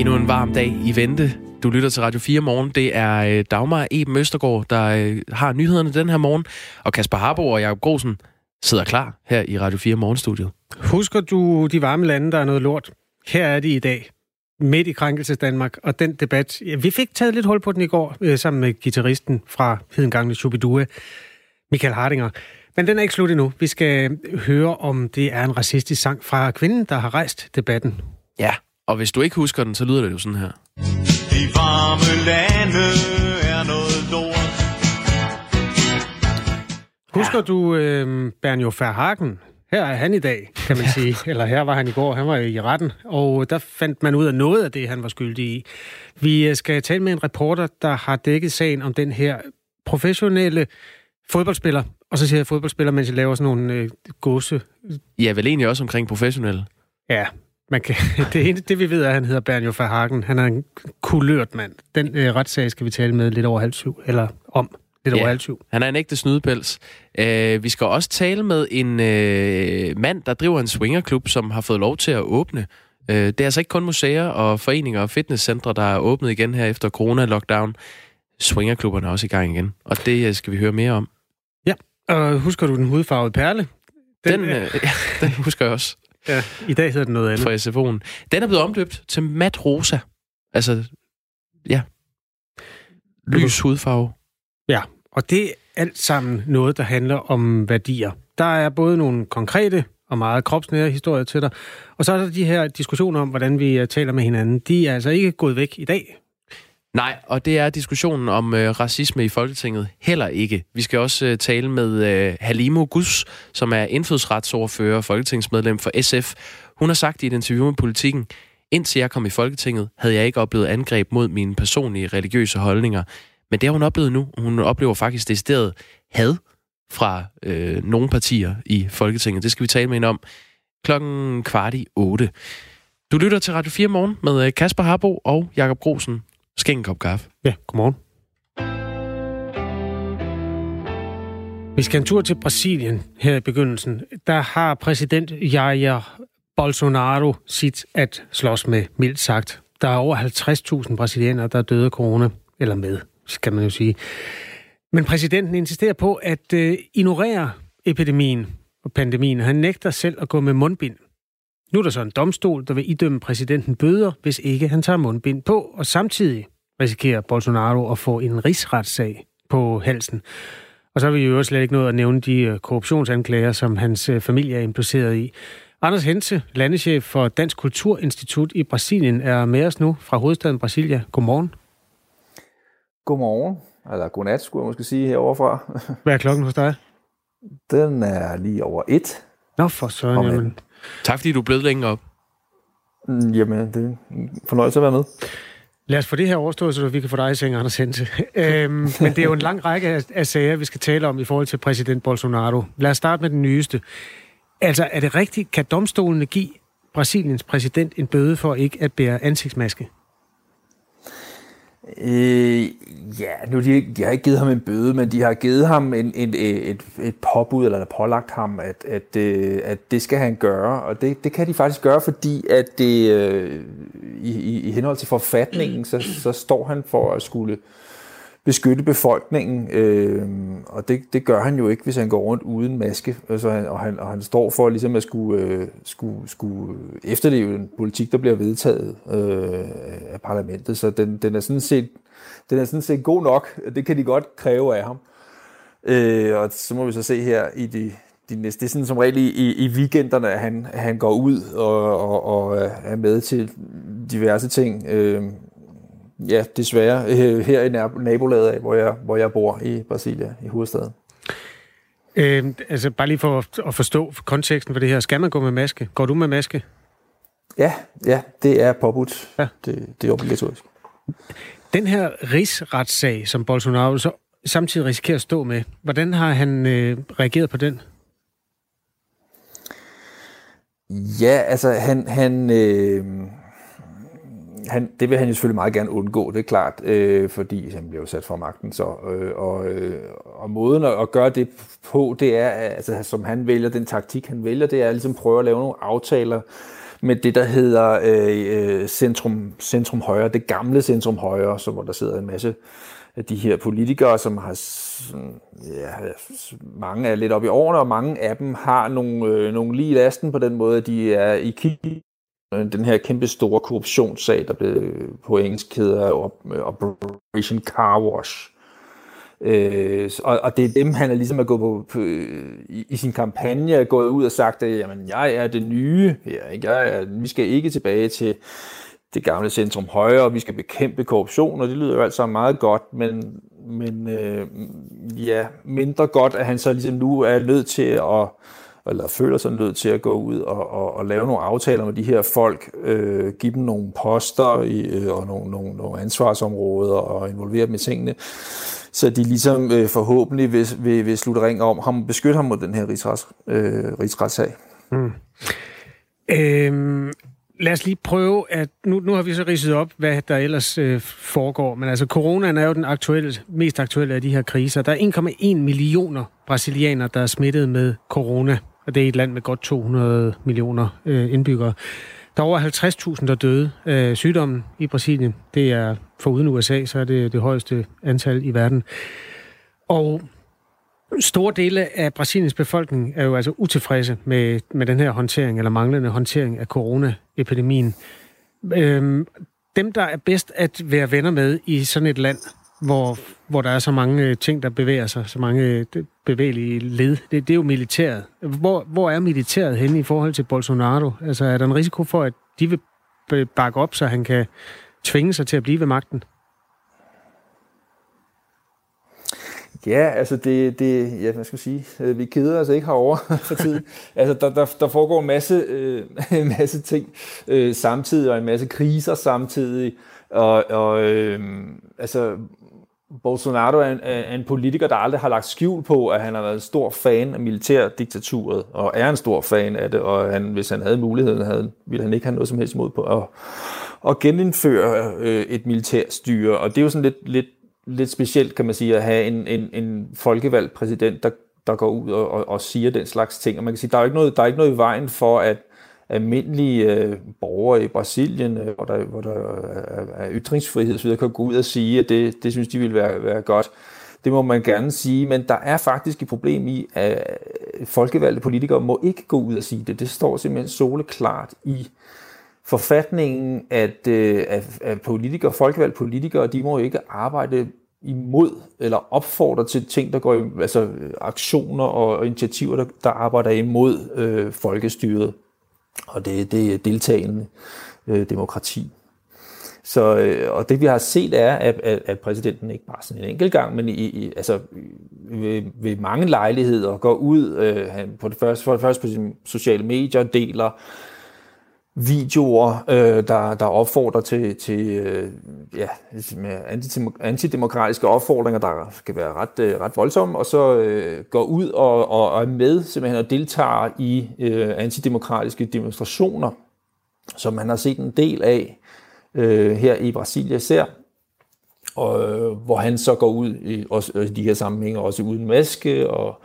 Endnu en varm dag i vente. Du lytter til Radio 4 morgen. Det er øh, Dagmar Eben Østergaard, der øh, har nyhederne den her morgen. Og Kasper Harbo og Jacob Grosen sidder klar her i Radio 4 morgenstudiet. Husker du de varme lande, der er noget lort? Her er de i dag. Midt i krænkelses Danmark. Og den debat, ja, vi fik taget lidt hul på den i går, øh, sammen med gitarristen fra Hedengangne Shubidua, Michael Hardinger. Men den er ikke slut endnu. Vi skal høre, om det er en racistisk sang fra kvinden, der har rejst debatten. Ja, og hvis du ikke husker den, så lyder det jo sådan her. De varme lande er noget lort. Husker du øh, Bernjo Verhagen? Her er han i dag, kan man sige. Eller her var han i går. Han var i retten, og der fandt man ud af noget af det, han var skyldig i. Vi øh, skal tale med en reporter, der har dækket sagen om den her professionelle fodboldspiller. Og så siger jeg fodboldspiller, mens jeg laver sådan nogle øh, gåse. Ja, vel egentlig også omkring professionelle. Ja, man kan, det, ene, det vi ved er, at han hedder Bernjo Verhagen. Han er en kulørt mand. Den øh, retssag skal vi tale med lidt over halv syv, eller om lidt Ja. over halv syv. Han er en ægte snydepels. Uh, vi skal også tale med en uh, mand, der driver en swingerklub, som har fået lov til at åbne. Uh, det er altså ikke kun museer og foreninger og fitnesscentre, der er åbnet igen her efter corona-lockdown. Swingerklubberne er også i gang igen, og det øh, skal vi høre mere om. Og husker du den hudfarvede perle? Den, øh, øh, ja, den husker jeg også ja, I dag hedder den noget andet. fra SFO'en. Den er blevet omdøbt til mat rosa. Altså, ja. Lys hudfarve. Ja, og det er alt sammen noget, der handler om værdier. Der er både nogle konkrete og meget kropsnære historier til dig, og så er der de her diskussioner om, hvordan vi øh, taler med hinanden. De er altså ikke gået væk i dag. Nej, og det er diskussionen om øh, racisme i Folketinget heller ikke. Vi skal også øh, tale med øh, Halimo Gus, som er indfødsretsordfører og folketingsmedlem for SF. Hun har sagt i et interview med Politiken, indtil jeg kom i Folketinget, havde jeg ikke oplevet angreb mod mine personlige religiøse holdninger. Men det har hun oplevet nu. Hun oplever faktisk decideret had fra øh, nogle partier i Folketinget. Det skal vi tale med hende om klokken kvart i otte. Du lytter til Radio 4 morgen med øh, Kasper Harbo og Jakob Grosen. Skænk en kop kaffe. Ja, godmorgen. Vi skal en tur til Brasilien her i begyndelsen. Der har præsident Jair Bolsonaro sit at slås med, mildt sagt. Der er over 50.000 brasilianere, der er døde af corona, eller med, skal man jo sige. Men præsidenten insisterer på at øh, ignorere epidemien og pandemien. Han nægter selv at gå med mundbind. Nu er der så en domstol, der vil idømme præsidenten bøder, hvis ikke han tager mundbind på, og samtidig risikerer Bolsonaro at få en rigsretssag på halsen. Og så har vi jo slet ikke nået at nævne de øh, korruptionsanklager, som hans øh, familie er impliceret i. Anders Hense, landeschef for Dansk Kulturinstitut i Brasilien, er med os nu fra hovedstaden Brasilia. Godmorgen. Godmorgen, eller godnat, skulle jeg måske sige heroverfra. Hvad er klokken hos dig? Den er lige over et. Nå for søren, jamen. Tak fordi du er blevet længe op. Mm, Jamen, det er en fornøjelse at være med. Lad os få det her overstået, så vi kan få dig i seng, Anders Hense. øhm, men det er jo en lang række af, af sager, vi skal tale om i forhold til præsident Bolsonaro. Lad os starte med den nyeste. Altså, er det rigtigt, kan domstolene give Brasiliens præsident en bøde for ikke at bære ansigtsmaske? Øh, ja, nu de, de har ikke givet ham en bøde, men de har givet ham en, en, et, et påbud, eller pålagt ham, at, at, øh, at det skal han gøre. Og det, det kan de faktisk gøre, fordi at det, øh, i, i, i henhold til forfatningen, så, så står han for at skulle beskytte befolkningen, øh, og det, det gør han jo ikke, hvis han går rundt uden maske, altså han, og, han, og han står for ligesom at skulle, øh, skulle, skulle efterleve en politik, der bliver vedtaget øh, af parlamentet, så den, den, er sådan set, den er sådan set god nok, det kan de godt kræve af ham. Øh, og så må vi så se her i de, de næste, det er sådan som regel i, i, weekenderne, at han, han går ud og, og, og er med til diverse ting. Øh, ja, desværre øh, her i nab- nabolaget af, hvor jeg, hvor jeg bor i Brasilia, i hovedstaden. Øhm, altså, bare lige for at- at forstå konteksten for det her. Skal man gå med maske? Går du med maske? Ja, ja, det er påbudt. Ja. Det, det er obligatorisk. Den her rigsretssag, som Bolsonaro så samtidig risikerer at stå med, hvordan har han øh, reageret på den? Ja, altså han, han, øh, han, det vil han jo selvfølgelig meget gerne undgå, det er klart, øh, fordi han bliver jo sat for magten. Så, øh, og, øh, og måden at, at gøre det på, det er, altså, som han vælger, den taktik han vælger, det er at ligesom prøve at lave nogle aftaler med det, der hedder øh, øh, centrum, centrum højre, det gamle centrum højre, så hvor der sidder en masse af de her politikere, som har ja, mange er lidt op i årene, og mange af dem har nogle, øh, nogle lige lasten på den måde, at de er i kig Øh, den her kæmpe store korruptionssag, der blev på engelsk hedder øh, Operation Car Wash. Øh, og, og det er dem, han er ligesom er gået på, på i, i sin kampagne er gået ud og sagt, at jamen, jeg er det nye her. Ikke? Jeg er, vi skal ikke tilbage til det gamle centrum højre, og vi skal bekæmpe korruption, og det lyder jo altså meget godt, men, men øh, ja, mindre godt, at han så ligesom nu er nødt til at eller føler sig nødt til at gå ud og, og, og lave nogle aftaler med de her folk, øh, give dem nogle poster i, øh, og nogle, nogle, nogle ansvarsområder og involvere dem i tingene, så de ligesom øh, forhåbentlig vil, vil, vil slutte ring om ham, beskytte ham mod den her rigsrets, øh, rigsretssag. Mm. Øhm, lad os lige prøve at... Nu, nu har vi så ridset op, hvad der ellers øh, foregår, men altså coronaen er jo den aktuelle, mest aktuelle af de her kriser. Der er 1,1 millioner brasilianere, der er smittet med corona og det er et land med godt 200 millioner øh, indbyggere. Der er over 50.000, der døde af sygdommen i Brasilien. Det er for uden USA, så er det det højeste antal i verden. Og store dele af Brasiliens befolkning er jo altså utilfredse med, med den her håndtering, eller manglende håndtering af coronaepidemien. Øhm, dem, der er bedst at være venner med i sådan et land, hvor, hvor der er så mange øh, ting, der bevæger sig, så mange øh, bevægelige led. Det, det er jo militæret. Hvor, hvor er militæret henne i forhold til Bolsonaro? Altså, er der en risiko for, at de vil bakke op, så han kan tvinge sig til at blive ved magten? Ja, altså det, det ja, hvad skal jeg sige, øh, vi keder os ikke herovre for tiden. altså der, der, der foregår en masse, øh, en masse ting øh, samtidig, og en masse kriser samtidig, og, og øh, altså Bolsonaro er en, er en politiker, der aldrig har lagt skjul på, at han har været en stor fan af militærdiktaturet, og er en stor fan af det, og han, hvis han havde muligheden, havde, ville han ikke have noget som helst imod på at, at genindføre øh, et militærstyre. Og det er jo sådan lidt, lidt, lidt specielt, kan man sige, at have en, en, en folkevalgt præsident, der, der går ud og, og, og siger den slags ting. Og man kan sige, der er ikke noget, der er ikke noget i vejen for, at almindelige øh, borgere i Brasilien, øh, hvor der, hvor der er, er ytringsfrihed, så kan gå ud og sige, at det, det synes de vil være, være godt. Det må man gerne sige, men der er faktisk et problem i, at folkevalgte politikere må ikke gå ud og sige det. Det står simpelthen soleklart i forfatningen, at, øh, at, at politikere, folkevalgte politikere, de må ikke arbejde imod eller opfordre til ting, der går i, altså aktioner og initiativer, der, der arbejder imod øh, folkestyret og det, det er deltagende øh, demokrati. Så, øh, og det vi har set er, at, at, at præsidenten ikke bare sådan en enkelt gang, men i, i, altså, ved, ved mange lejligheder går ud øh, han på det første, for det første på sine sociale medier deler videoer, øh, der, der opfordrer til, til øh, ja, ligesom, øh, antidemokratiske opfordringer, der skal være ret, øh, ret voldsomme, og så øh, går ud og, og, og er med simpelthen og deltager i øh, antidemokratiske demonstrationer, som man har set en del af øh, her i Brasilien især, og, øh, hvor han så går ud i, også, i de her sammenhænge, også uden maske og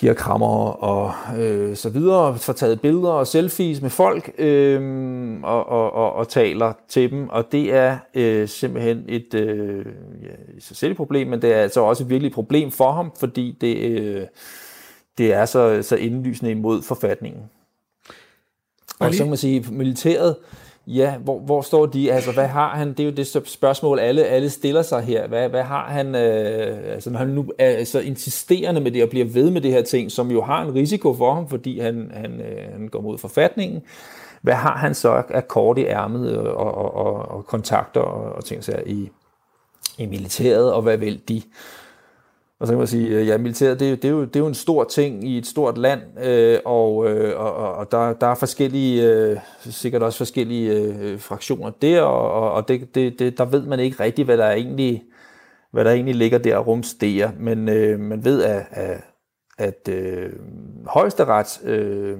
giver krammer og øh, så videre, får taget billeder og selfies med folk øh, og, og, og, og taler til dem, og det er øh, simpelthen et øh, ja, i sig selv problem, men det er altså også et virkelig problem for ham, fordi det, øh, det er så, så indlysende imod forfatningen. Og så kan man sige, militæret, Ja, hvor, hvor står de? Altså, hvad har han? Det er jo det spørgsmål, alle, alle stiller sig her. Hvad, hvad har han? Øh, altså, når han nu er så insisterende med det og bliver ved med det her ting, som jo har en risiko for ham, fordi han, han, øh, han går mod forfatningen. Hvad har han så af kort i ærmet øh, og, og, og, og kontakter og, og ting så i, i militæret, og hvad vil de? Og så kan man sige, øh, ja, militæret, det det, er jo, det er jo en stor ting i et stort land, øh, og, øh, og, og der, der er forskellige, øh, sikkert også forskellige øh, fraktioner der, og, og det, det, det, der ved man ikke rigtigt, hvad der egentlig, hvad der egentlig ligger der og rumsterer, men øh, man ved, at, at, at øh, højesteret øh,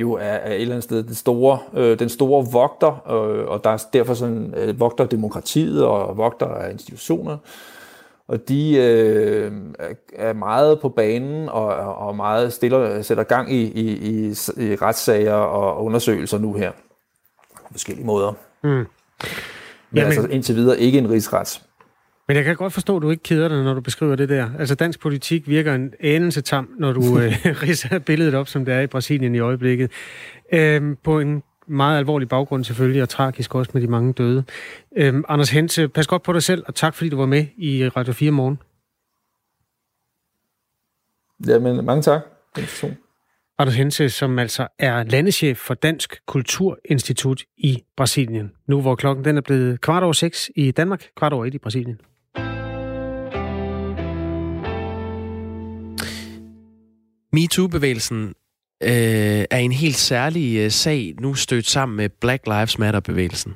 jo er, er et eller andet sted den store, øh, den store vogter, øh, og der er derfor sådan, øh, vogter demokratiet og vogter af institutioner, og de øh, er meget på banen og, og meget stiller, sætter gang i, i, i, i retssager og undersøgelser nu her. På forskellige måder. Mm. Men Jamen- altså indtil videre ikke en rigsret. Men jeg kan godt forstå, at du ikke keder dig, når du beskriver det der. Altså, dansk politik virker en anelse tam, når du øh, ridser billedet op, som det er i Brasilien i øjeblikket. Øhm, på en meget alvorlig baggrund selvfølgelig, og tragisk også med de mange døde. Øhm, Anders Hense, pas godt på dig selv, og tak fordi du var med i Radio 4 morgen. Jamen, mange tak. Anders Hense, som altså er landeschef for Dansk Kulturinstitut i Brasilien. Nu hvor klokken den er blevet kvart over seks i Danmark, kvart over et i Brasilien. MeToo-bevægelsen øh, er en helt særlig øh, sag nu stødt sammen med Black Lives Matter-bevægelsen.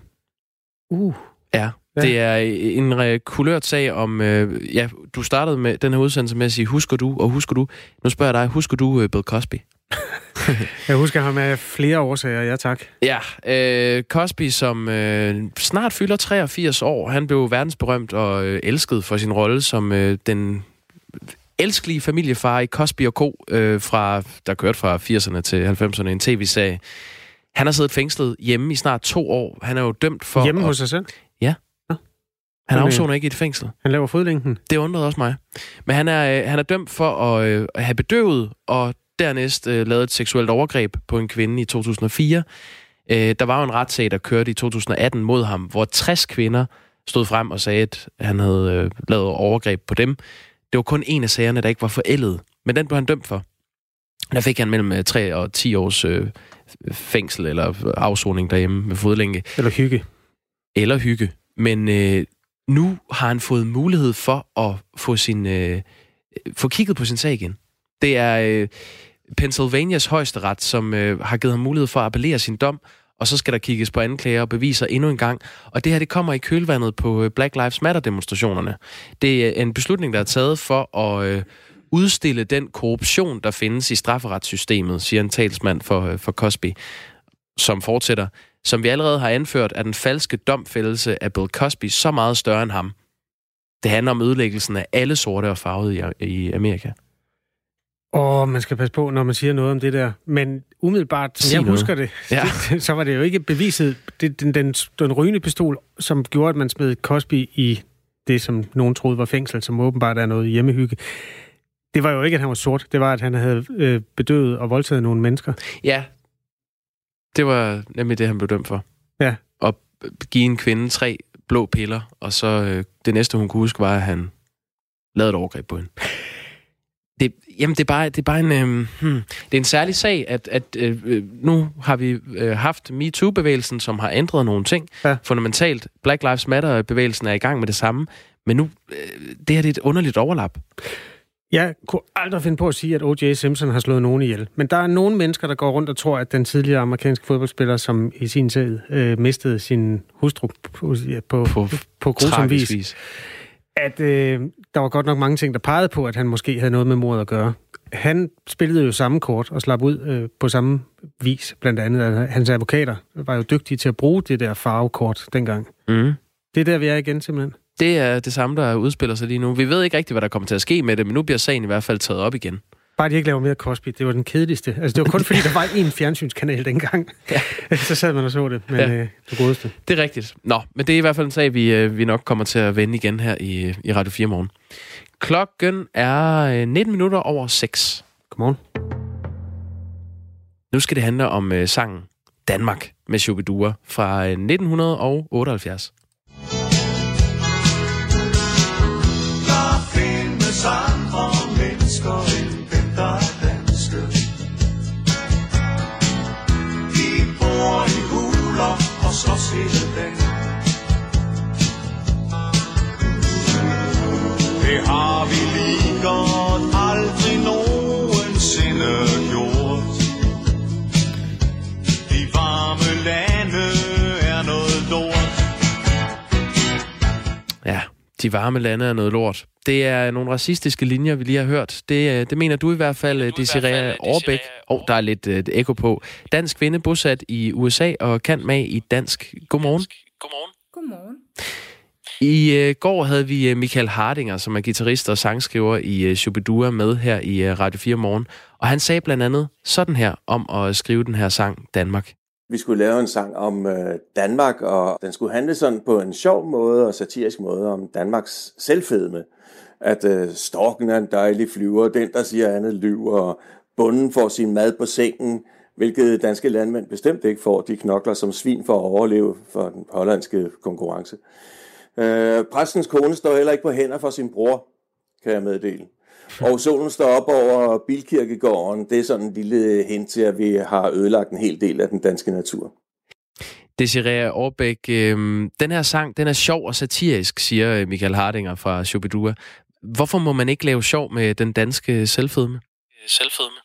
Uh, Ja, Ja. det er en øh, kulørt sag om... Øh, ja, du startede med den her udsendelse med at sige, husker du, og husker du... Nu spørger jeg dig, husker du øh, Bill Cosby? jeg husker ham af flere årsager, ja tak. Ja, øh, Cosby, som øh, snart fylder 83 år, han blev verdensberømt og øh, elsket for sin rolle som øh, den elskelige familiefar i Cosby og Co., øh, fra, der kørte fra 80'erne til 90'erne, en tv-serie. Han har siddet fængslet hjemme i snart to år. Han er jo dømt for... Hjemme at- hos sig selv. Han Okay. afsoner ikke i et fængsel. Han laver fodlænken. Det undrede også mig. Men han er, øh, han er dømt for at øh, have bedøvet og dernæst øh, lavet et seksuelt overgreb på en kvinde i 2004. Øh, der var jo en retssag, der kørte i 2018 mod ham, hvor 60 kvinder stod frem og sagde, at han havde øh, lavet overgreb på dem. Det var kun en af sagerne, der ikke var forældet. Men den blev han dømt for. Der fik han mellem øh, 3 og 10 års øh, fængsel eller afsoning derhjemme med fodlænke Eller hygge. eller hygge. Men øh, nu har han fået mulighed for at få sin øh, få kigget på sin sag igen. Det er øh, Pennsylvanias højesteret, som øh, har givet ham mulighed for at appellere sin dom, og så skal der kigges på anklager og beviser endnu en gang. Og det her, det kommer i kølvandet på øh, Black Lives Matter-demonstrationerne. Det er øh, en beslutning, der er taget for at øh, udstille den korruption, der findes i strafferetssystemet, siger en talsmand for, øh, for Cosby, som fortsætter. Som vi allerede har anført, er den falske domfældelse af Bill Cosby så meget større end ham. Det handler om ødelæggelsen af alle sorte og farvede i, i Amerika. Åh, man skal passe på, når man siger noget om det der. Men umiddelbart, som Sig jeg noget. husker det, Ja. det, så var det jo ikke beviset. Det, den, den, den rygende pistol, som gjorde, at man smed Cosby i det, som nogen troede var fængsel, som åbenbart er noget hjemmehygge. Det var jo ikke, at han var sort. Det var, at han havde øh, bedøvet og voldtaget nogle mennesker. Ja, det var nemlig det, han blev dømt for. Ja. At give en kvinde tre blå piller, og så øh, det næste, hun kunne huske, var, at han lavede et overgreb på hende. Det, jamen, det er bare, det er bare en, øh, hmm, det er en særlig sag, at, at øh, øh, nu har vi øh, haft MeToo-bevægelsen, som har ændret nogle ting Ja. fundamentalt. Black Lives Matter-bevægelsen er i gang med det samme, men nu, øh, det her det er et underligt overlap. Jeg kunne aldrig finde på at sige, at O.J. Simpson har slået nogen ihjel. Men der er nogle mennesker, der går rundt og tror, at den tidligere amerikanske fodboldspiller, som i sin tid øh, mistede sin hustru på, på, På på grusom vis, vis. at øh, der var godt nok mange ting, der pegede på, at han måske havde noget med mordet at gøre. Han spillede jo samme kort og slap ud øh, på samme vis, blandt andet. Altså, hans advokater var jo dygtige til at bruge det der farvekort dengang. Mm. Det er der, vi er igen simpelthen. Det er det samme, der udspiller sig lige nu. Vi ved ikke rigtigt, hvad der kommer til at ske med det, men nu bliver sagen i hvert fald taget op igen. Bare de ikke laver mere Cosby, det var den kedeligste. Altså, det var kun fordi, der var én fjernsynskanal dengang. Ja. Så sad man og så det, men Ja. øh, det godeste. Det er rigtigt. Nå, men det er i hvert fald en sag, vi, øh, vi nok kommer til at vende igen her i, i Radio 4 morgen. Klokken er øh, 19 minutter over 6. Godmorgen. Nu skal det handle om øh, sangen Danmark med Shubidua fra øh, 1978. Der findes andre mennesker huler og slås hele dagen. Det de varme lande er noget lort. Det er nogle racistiske linjer, vi lige har hørt. Det, øh, det mener du i hvert fald, Desiree Overbæk. Åh, oh, der er lidt uh, ekko på. Dansk kvinde bosat i USA og kan med i dansk. Godmorgen. Godmorgen. I øh, går havde vi øh, Michael Hardinger, som er guitarist og sangskriver i øh, Shubidua, med her i øh, Radio 4 Morgen. Og han sagde blandt andet sådan her om at skrive den her sang Danmark. Vi skulle lave en sang om øh, Danmark, og den skulle handle sådan på en sjov måde og satirisk måde om Danmarks selvfedme. At øh, storken er en dejlig flyver, den der siger andet lyver, og bunden får sin mad på sengen, hvilket danske landmænd bestemt ikke får. De knokler som svin for at overleve for den hollandske konkurrence. Øh, præstens kone står heller ikke på hænder for sin bror, kan jeg meddele. Og solen står op over Bilkirkegården. Det er sådan en lille hint til, at vi har ødelagt en hel del af den danske natur. Desiree Aarbæk, øh, den her sang, den er sjov og satirisk, siger øh, Michael Hardinger fra Shubidua. Hvorfor må man ikke lave sjov med den danske selvfedme? Selvfedme.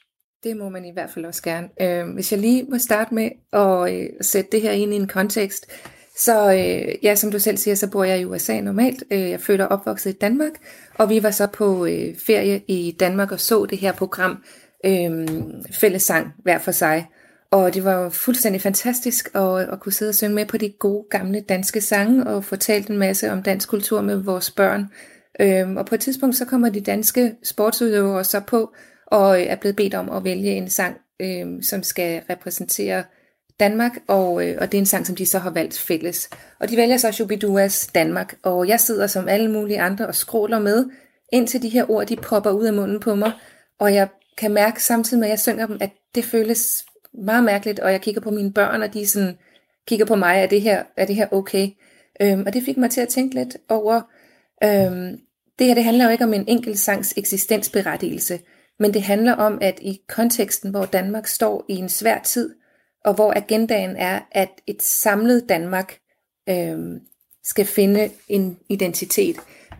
Det må man i hvert fald også gerne. Øh, hvis jeg lige må starte med at øh, sætte det her ind i en kontekst, så øh, ja, som du selv siger, så bor jeg i USA normalt. Øh, jeg føler opvokset i Danmark, og vi var så på øh, ferie i Danmark og så det her program, øh, Fællesang hver for sig. Og det var fuldstændig fantastisk at, at kunne sidde og synge med på de gode gamle danske sange og fortælle en masse om dansk kultur med vores børn. Øh, og på et tidspunkt så kommer de danske sportsudøvere så på og øh, er blevet bedt om at vælge en sang, øh, som skal repræsentere Danmark, og, øh, og det er en sang, som de så har valgt fælles. Og de vælger så Shubiduas Danmark, og jeg sidder som alle mulige andre og skråler med, indtil de her ord, de popper ud af munden på mig, og jeg kan mærke samtidig med, at jeg synger dem, at det føles meget mærkeligt, og jeg kigger på mine børn, og de sådan, kigger på mig, er det her, er det her okay? Øhm, og det fik mig til at tænke lidt over, øhm, det her det handler jo ikke om en enkelt sangs eksistensberettigelse, men det handler om, at i konteksten, hvor Danmark står i en svær tid, og hvor agendaen er, at et samlet Danmark øh, skal finde en identitet,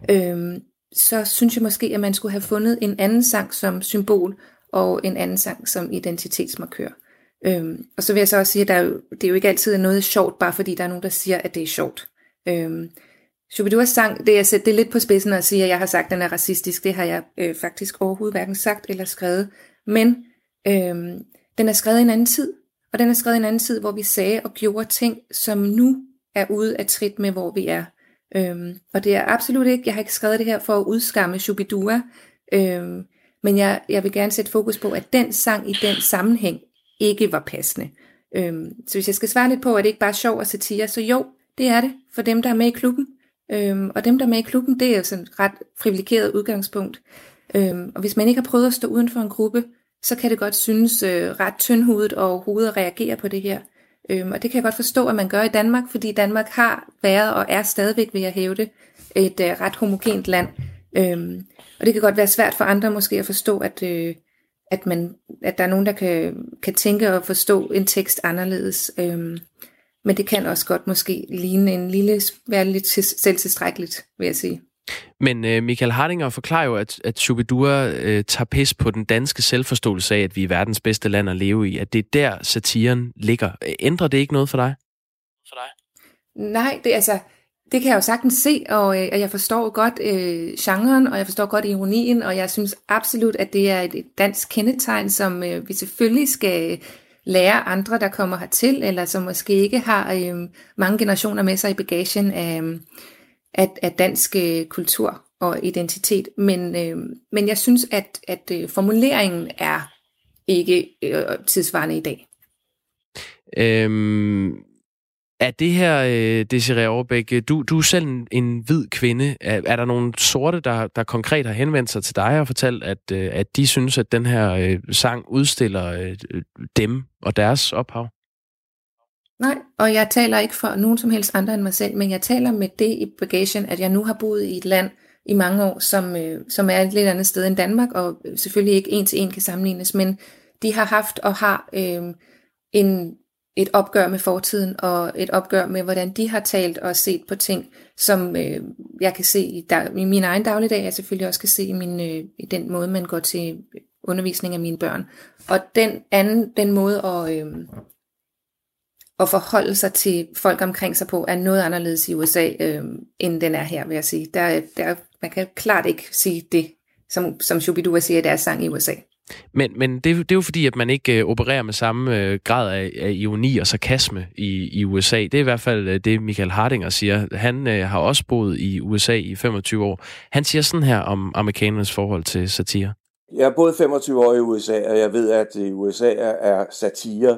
øh, så synes jeg måske, at man skulle have fundet en anden sang som symbol, og en anden sang som identitetsmarkør. Øhm, og så vil jeg så også sige, at der er jo, det er jo ikke altid noget sjovt, bare fordi der er nogen, der siger, at det er sjovt. Øhm, Shubiduas sang, det er, sætte det lidt på spidsen at sige, at jeg har sagt, at den er racistisk. Det har jeg øh, faktisk overhovedet hverken sagt eller skrevet. Men øhm, den er skrevet i en anden tid, og den er skrevet i en anden tid, hvor vi sagde og gjorde ting, som nu er ude af trit med, hvor vi er. Øhm, og det er absolut ikke, jeg har ikke skrevet det her for at udskamme Shubidua, øhm, men jeg, jeg vil gerne sætte fokus på, at den sang i den sammenhæng ikke var passende. Øhm, så hvis jeg skal svare lidt på, at det ikke bare er sjov og satire, så jo, det er det for dem, der er med i klubben. Øhm, og dem, der er med i klubben, det er jo sådan et ret privilegeret udgangspunkt. Øhm, og hvis man ikke har prøvet at stå uden for en gruppe, så kan det godt synes øh, ret tyndhudet og overhovedet at reagere på det her. Øhm, og det kan jeg godt forstå, at man gør i Danmark, fordi Danmark har været og er stadigvæk, vil jeg hæve det, et øh, ret homogent land. Øhm, og det kan godt være svært for andre måske at forstå, at, øh, at, man, at der er nogen, der kan, kan tænke og forstå en tekst anderledes. Øhm, men det kan også godt måske ligne en lille, være lidt selvtilstrækkeligt, vil jeg sige. Men øh, Michael Hardinger forklarer jo, at, at Shubidua øh, tager pis på den danske selvforståelse af, at vi er verdens bedste land at leve i. At det er der, satiren ligger. Ændrer det ikke noget for dig? For dig? Nej, det, altså, det kan jeg jo sagtens se, og, øh, og jeg forstår godt øh, genren, og jeg forstår godt ironien, og jeg synes absolut, at det er et, dansk kendetegn, som øh, vi selvfølgelig skal lære andre, der kommer hertil, eller som måske ikke har øh, mange generationer med sig i bagagen af, af, af dansk øh, kultur og identitet. Men, øh, men jeg synes, at, at øh, formuleringen er ikke øh, tidsvarende i dag. Øhm, er det her, øh, Desiree Overbæk, øh, du, du er selv en, en hvid kvinde. Er, er der nogle sorte, der, der konkret har henvendt sig til dig og fortalt, at, øh, at de synes, at den her øh, sang udstiller øh, dem og deres ophav? Nej, og jeg taler ikke for nogen som helst andre end mig selv, men jeg taler med det i bagagen, at jeg nu har boet i et land i mange år, som, øh, som er et lidt andet sted end Danmark, og selvfølgelig ikke en til en kan sammenlignes, men de har haft og har øh, en, et opgør med fortiden, og et opgør med, hvordan de har talt og set på ting, som øh, jeg kan se i, dag, i min egen dagligdag, jeg selvfølgelig også kan se i, min, øh, i den måde, man går til undervisning af mine børn. Og den anden, den måde at, øh, at forholde sig til folk omkring sig på, er noget anderledes i USA, øh, end den er her, vil jeg sige. Der, der, man kan klart ikke sige det, som, som Shubidua siger i deres sang i USA. Men, men det, det er jo fordi, at man ikke øh, opererer med samme øh, grad af, af ironi og sarkasme i, i USA. Det er i hvert fald øh, det, Michael Hardinger siger. Han øh, har også boet i USA i 25 år. Han siger sådan her om amerikanernes forhold til satire. Jeg har boet 25 år i USA, og jeg ved, at i USA er satire øh,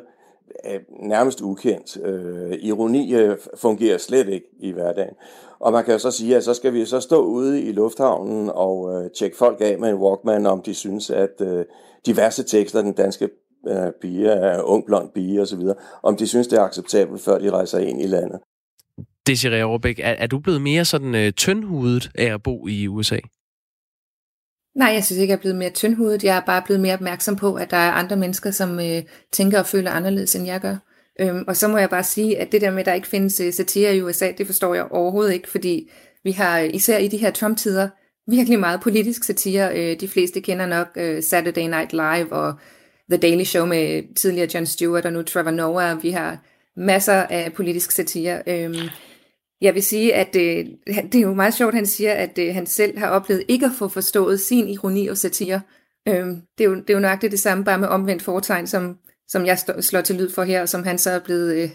Øh, nærmest ukendt. Øh, ironi øh, fungerer slet ikke i hverdagen. Og man kan jo så sige, at så skal vi så stå ude i lufthavnen og øh, tjekke folk af med en Walkman, om de synes, at øh, diverse tekster, den danske øh, pige øh, ung blond pige osv., om de synes, det er acceptabelt, før de rejser ind i landet. Desiree Aarbæk, er, er du blevet mere sådan øh, tyndhudet af at bo i USA? Nej, jeg synes ikke, jeg er blevet mere tyndhudet. Jeg er bare blevet mere opmærksom på, at der er andre mennesker, som øh, tænker og føler anderledes, end jeg gør. Øhm, og så må jeg bare sige, at det der med, at der ikke findes øh, satire i USA, det forstår jeg overhovedet ikke, fordi vi har især i de her Trump-tider virkelig meget politisk satire. Øh, de fleste kender nok øh, Saturday Night Live og The Daily Show med tidligere Jon Stewart og nu Trevor Noah. Vi har masser af politisk satire. Øhm, jeg vil sige, at øh, det er jo meget sjovt, at han siger, at øh, han selv har oplevet ikke at få forstået sin ironi og satire. Øh, det, er jo, det er jo nøjagtigt det samme, bare med omvendt foretegn, som, som jeg slår til lyd for her, og som han så er blevet, øh,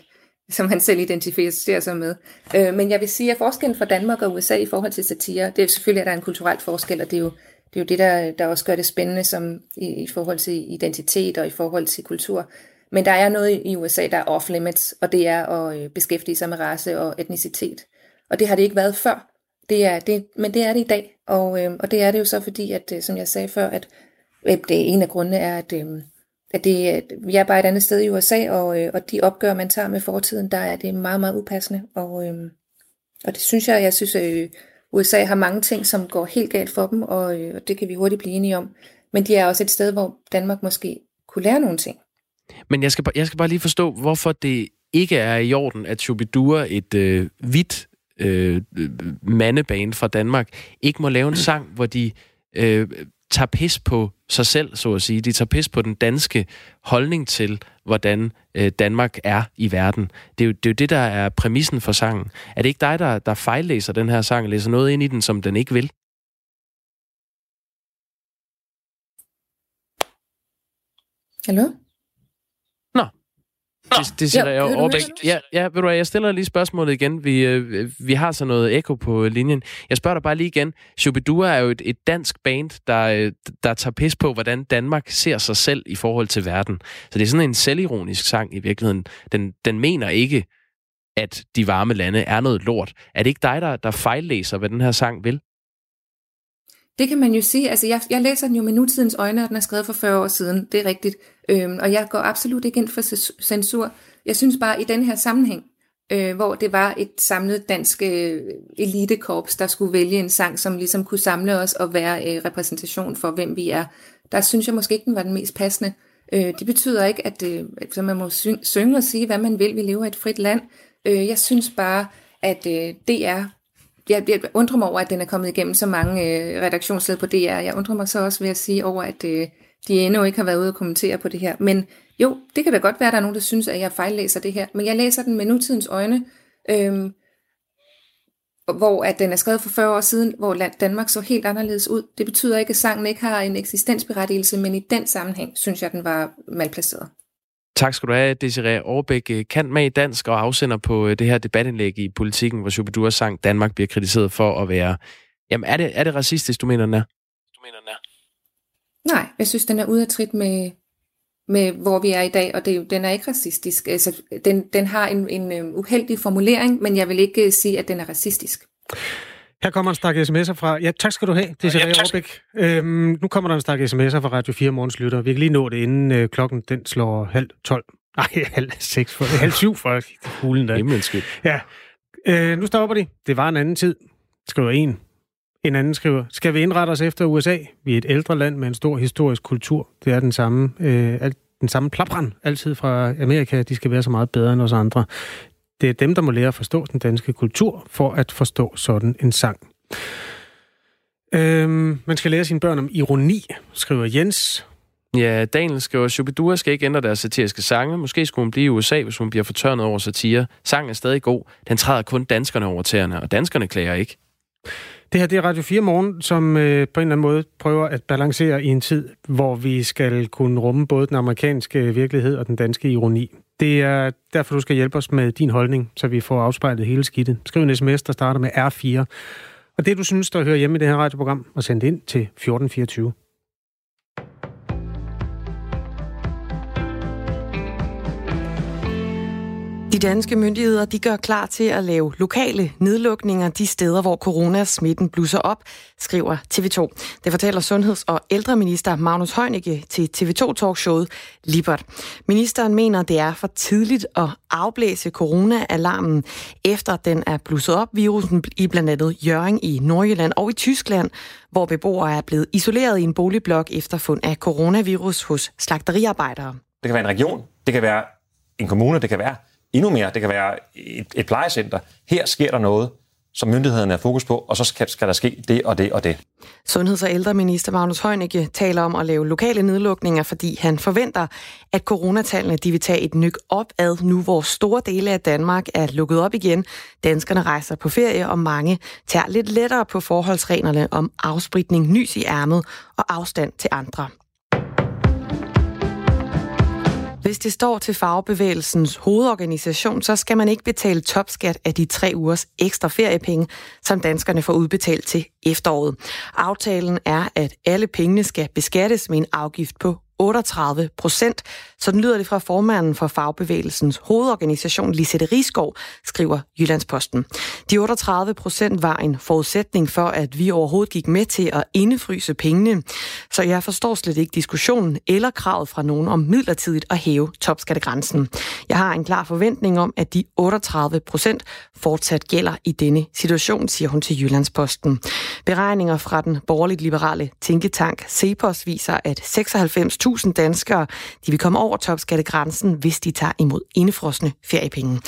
som han selv identificerer sig med. Øh, men jeg vil sige, at forskellen fra Danmark og USA i forhold til satire, det er selvfølgelig, at der er en kulturel forskel, og det er jo det, er jo det der, der også gør det spændende som i, i forhold til identitet og i forhold til kultur. Men der er noget i USA, der er off-limits, og det er at øh, beskæftige sig med race og etnicitet. Og det har det ikke været før. Det er, det, men det er det i dag. Og, øh, og det er det jo så fordi, at øh, som jeg sagde før, at øh, det er en af grundene er, at, øh, at det, at vi er bare et andet sted i USA, og, øh, og de opgør, man tager med fortiden, der er det meget, meget upassende. Og, øh, og det synes jeg, jeg synes, øh, USA har mange ting, som går helt galt for dem, og, øh, og det kan vi hurtigt blive enige om. Men de er også et sted, hvor Danmark måske kunne lære nogle ting. Men jeg skal, jeg skal bare lige forstå, hvorfor det ikke er i orden, at Shubidua, et øh, hvidt øh, mandebane fra Danmark, ikke må lave en sang, hvor de øh, tager pis på sig selv, så at sige. De tager pis på den danske holdning til, hvordan øh, Danmark er i verden. Det er, jo, det er jo det, der er præmissen for sangen. Er det ikke dig, der, der fejllæser den her sang, læser noget ind i den, som den ikke vil? Hallo? Det, det siger jeg overblik. Ja, ja, ved du hvad, jeg stiller lige spørgsmålet igen. Vi, øh, vi har så noget ekko på linjen. Jeg spørger dig bare lige igen. Shubidua er jo et, et dansk band, der, øh, der tager pis på, hvordan Danmark ser sig selv i forhold til verden. Så det er sådan en selvironisk sang i virkeligheden. Den, den mener ikke, at de varme lande er noget lort. Er det ikke dig, der, der fejllæser, hvad den her sang vil? Det kan man jo sige. Altså, jeg, jeg læser den jo med nutidens øjne, og den er skrevet for 40 år siden. Det er rigtigt. Øhm, og jeg går absolut ikke ind for censur. Jeg synes bare, i den her sammenhæng, øh, hvor det var et samlet dansk øh, elitekorps, der skulle vælge en sang, som ligesom kunne samle os og være øh, repræsentation for, hvem vi er, der synes jeg måske ikke, den var den mest passende. Øh, det betyder ikke, at øh, så man må synge og sige, hvad man vil. Vi lever i et frit land. Øh, jeg synes bare, at øh, DR jeg, jeg undrer mig over, at den er kommet igennem så mange øh, redaktionsled på DR. Jeg undrer mig så også ved at sige over, at øh, de endnu ikke har været ude og kommentere på det her. Men jo, det kan da godt være, at der er nogen, der synes, at jeg fejllæser det her. Men jeg læser den med nutidens øjne, øh, hvor at den er skrevet for 40 år siden, hvor Danmark så helt anderledes ud. Det betyder ikke, at sangen ikke har en eksistensberettigelse, men i den sammenhæng synes jeg, den var malplaceret. Tak skal du have, Desiree Aarbæk, kant med i dansk og afsender på øh, det her debatindlæg i politikken, hvor Shubidua sang Danmark bliver kritiseret for at være... Jamen, er det, er det racistisk, du mener, den er? Du mener, den er? Nej, jeg synes, den er ude af trit med, med hvor vi er i dag, og det, den er ikke racistisk. Altså, den, den har en, en øh, uheldig formulering, men jeg vil ikke øh, sige, at den er racistisk. Her kommer en stak sms'er fra... Ja, tak skal du have, det er ja, Aarbæk. Øhm, nu kommer der en stak sms'er fra Radio 4 Morgens Lytter. Vi kan lige nå det, inden øh, klokken den slår halv 12. Nej, halv seks, for, halv syv for hulen der. Himmelsk. Ja. Øh, nu stopper de. Det var en anden tid, skriver en. En anden skriver, skal vi indrette os efter USA? Vi er et ældre land med en stor historisk kultur. Det er den samme, øh, alt, den samme plapran altid fra Amerika. De skal være så meget bedre end os andre. Det er dem, der må lære at forstå den danske kultur, for at forstå sådan en sang. Øhm, man skal lære sine børn om ironi, skriver Jens. Ja, Daniel skriver, Shubidua skal ikke ændre deres satiriske sange. Måske skulle hun blive i USA, hvis hun bliver fortørnet over satire. Sangen er stadig god. Den træder kun danskerne over tæerne, og danskerne klager ikke. Det her det er Radio 4 Morgen, som øh, på en eller anden måde prøver at balancere i en tid, hvor vi skal kunne rumme både den amerikanske virkelighed og den danske ironi. Det er derfor, du skal hjælpe os med din holdning, så vi får afspejlet hele skidtet. Skriv en sms, der starter med R4. Og det, du synes, der hører hjemme i det her radioprogram, og send det ind til 1424. De danske myndigheder de gør klar til at lave lokale nedlukninger de steder, hvor coronasmitten blusser op, skriver TV2. Det fortæller sundheds- og ældreminister Magnus Heunicke til TV2-talkshowet Libert. Ministeren mener, det er for tidligt at afblæse corona-alarmen, efter den er blusset op virusen i blandt andet Jørgen i Nordjylland og i Tyskland, hvor beboere er blevet isoleret i en boligblok efter fund af coronavirus hos slagteriarbejdere. Det kan være en region, det kan være en kommune, det kan være endnu mere. Det kan være et, et plejecenter. Her sker der noget, som myndighederne er fokus på, og så skal, skal der ske det og det og det. Sundheds- og ældreminister Magnus Heunicke taler om at lave lokale nedlukninger, fordi han forventer, at coronatallene de vil tage et nyk opad nu, hvor store dele af Danmark er lukket op igen. Danskerne rejser på ferie, og mange tager lidt lettere på forholdsreglerne om afspritning, nys i ærmet og afstand til andre. Hvis det står til fagbevægelsens hovedorganisation, så skal man ikke betale topskat af de tre ugers ekstra feriepenge, som danskerne får udbetalt til efteråret. Aftalen er, at alle pengene skal beskattes med en afgift på 38 procent. Sådan lyder det fra formanden for fagbevægelsens hovedorganisation, Lisette Rigsgaard, skriver Jyllandsposten. De 38 procent var en forudsætning for, at vi overhovedet gik med til at indefryse pengene. Så jeg forstår slet ikke diskussionen eller kravet fra nogen om midlertidigt at hæve topskattegrænsen. Jeg har en klar forventning om, at de 38 procent fortsat gælder i denne situation, siger hun til Jyllandsposten. Beregninger fra den borgerligt liberale tænketank Cepos viser, at 96 tusind danskere de vil komme over topskattegrænsen, hvis de tager imod indefrosne feriepenge.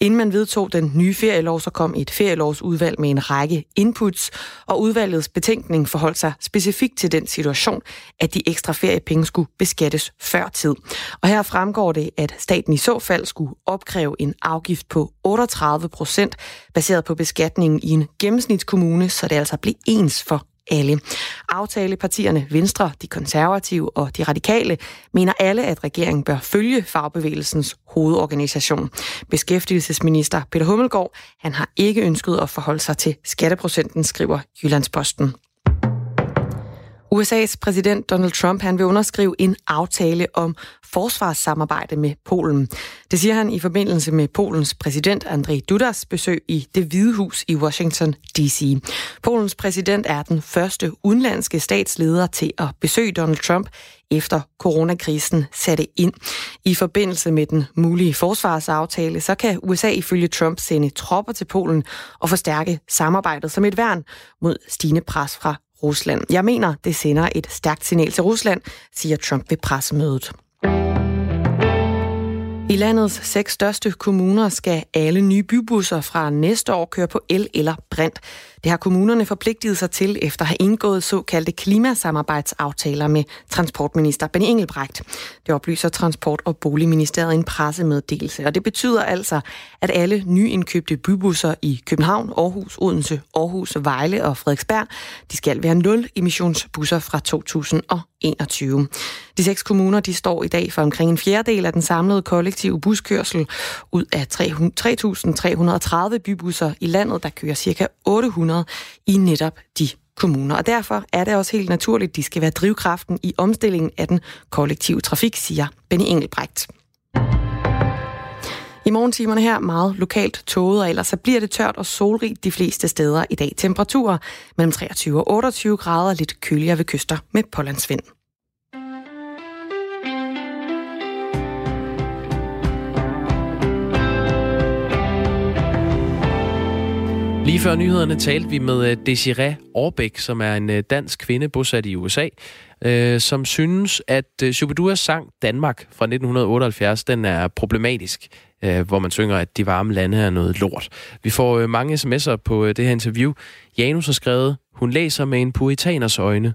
Inden man vedtog den nye ferielov, så kom et ferielovsudvalg med en række inputs, og udvalgets betænkning forholdt sig specifikt til den situation, at de ekstra feriepenge skulle beskattes før tid. Og her fremgår det, at staten i så fald skulle opkræve en afgift på 38 procent, baseret på beskatningen i en gennemsnitskommune, så det altså blev ens for alle. Aftalepartierne Venstre, de konservative og de radikale mener alle, at regeringen bør følge fagbevægelsens hovedorganisation. Beskæftigelsesminister Peter Hummelgaard, han har ikke ønsket at forholde sig til skatteprocenten, skriver Jyllandsposten. USA's præsident Donald Trump han vil underskrive en aftale om forsvarssamarbejde med Polen. Det siger han i forbindelse med Polens præsident Andrzej Dudas besøg i det Hvide Hus i Washington D.C. Polens præsident er den første udenlandske statsleder til at besøge Donald Trump efter coronakrisen satte ind. I forbindelse med den mulige forsvarsaftale, så kan USA ifølge Trump sende tropper til Polen og forstærke samarbejdet som et værn mod stigende pres fra Rusland. Jeg mener, det sender et stærkt signal til Rusland, siger Trump ved pressemødet. I landets seks største kommuner skal alle nye bybusser fra næste år køre på el eller brint. Det har kommunerne forpligtet sig til efter at have indgået såkaldte klimasamarbejdsaftaler med transportminister Benny Engelbrecht. Det oplyser Transport- og Boligministeriet i en pressemeddelelse. Og det betyder altså, at alle nyindkøbte bybusser i København, Aarhus, Odense, Aarhus, Vejle og Frederiksberg, de skal være nul emissionsbusser fra 2021. De seks kommuner de står i dag for omkring en fjerdedel af den samlede kollektive buskørsel. Ud af 3.330 bybusser i landet, der kører ca. 800 i netop de kommuner. Og derfor er det også helt naturligt, at de skal være drivkraften i omstillingen af den kollektive trafik, siger Benny Engelbrecht. I morgentimerne her meget lokalt tåget, og ellers så bliver det tørt og solrigt de fleste steder i dag. Temperaturer mellem 23 og 28 grader, lidt køligere ved kyster med pålandsvind. Lige før nyhederne talte vi med øh, Desiree Orbæk, som er en øh, dansk kvinde bosat i USA, øh, som synes, at øh, Shubiduas sang Danmark fra 1978, den er problematisk, hvor man synger, at de varme lande er noget lort. Vi får mange sms'er på det her interview. Janus har skrevet, hun læser med en puritaners øjne.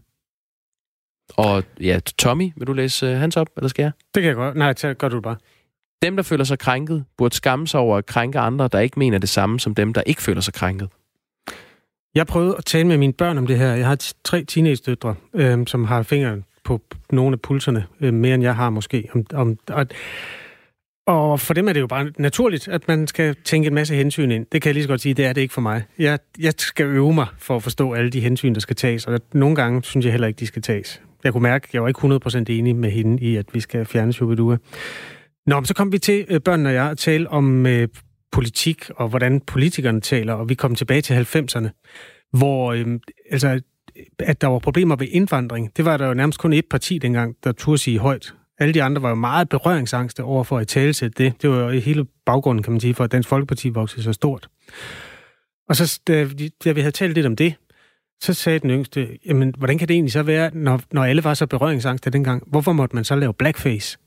Og ja, Tommy, vil du læse hans op, eller skal jeg? Det kan jeg godt. Nej, gør du det bare. Dem, der føler sig krænket, burde skamme sig over at krænke andre, der ikke mener det samme som dem, der ikke føler sig krænket. Jeg prøvede at tale med mine børn om det her. Jeg har tre teenage-døtre, øh, som har fingeren på nogle af pulserne, øh, mere end jeg har måske. Om, om, og, og for dem er det jo bare naturligt, at man skal tænke en masse hensyn ind. Det kan jeg lige så godt sige, det er det ikke for mig. Jeg, jeg skal øve mig for at forstå alle de hensyn, der skal tages, og nogle gange synes jeg heller ikke, de skal tages. Jeg kunne mærke, at jeg var ikke 100% enig med hende i, at vi skal fjerne Shubidua. Nå, men så kom vi til, øh, børnene og jeg, at tale om øh, politik og hvordan politikerne taler, og vi kom tilbage til 90'erne, hvor øh, altså, at der var problemer ved indvandring. Det var der jo nærmest kun et parti dengang, der turde sige højt. Alle de andre var jo meget berøringsangste over for at tale til det. Det var jo hele baggrunden, kan man sige, for at Dansk Folkeparti voksede så stort. Og så, da, vi- da vi havde talt lidt om det, så sagde den yngste, jamen, hvordan kan det egentlig så være, når, når alle var så berøringsangste dengang? Hvorfor måtte man så lave blackface?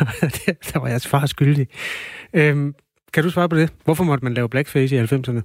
der var jeg far skyldig. Øhm, kan du svare på det? Hvorfor måtte man lave blackface i 90'erne?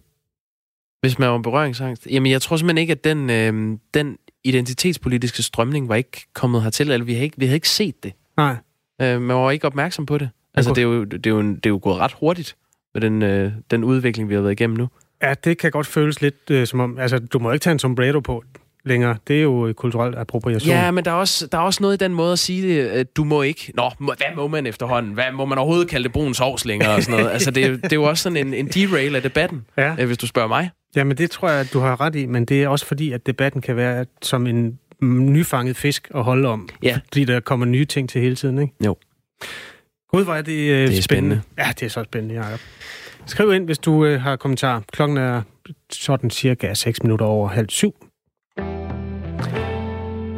Hvis man var berøringsangst. Jamen, jeg tror simpelthen ikke, at den, øh, den identitetspolitiske strømning var ikke kommet hertil, eller vi havde ikke, vi havde ikke set det. Nej. Øh, man var ikke opmærksom på det. Altså, det er, jo, det, er jo, det er jo gået ret hurtigt med den, øh, den udvikling, vi har været igennem nu. Ja, det kan godt føles lidt øh, som om, altså, du må ikke tage en sombrero på længere. Det er jo kulturel appropriation. Ja, men der er, også, der er også noget i den måde at sige det, at du må ikke... Nå, må, hvad må man efterhånden? Hvad må man overhovedet kalde det brun sovs længere? Og sådan noget? Altså, det, er det er jo også sådan en, en derail af debatten, Ja. øh, hvis du spørger mig. Jamen, det tror jeg, at du har ret i, men det er også fordi, at debatten kan være som en nyfanget fisk at holde om. Ja. Fordi der kommer nye ting til hele tiden, ikke? Jo. Gud, hvor er det, øh, Det er spændende. Ja, det er så spændende, Jacob. Skriv ind, hvis du øh, har kommentar. Klokken er sådan cirka 6 minutter over halv syv.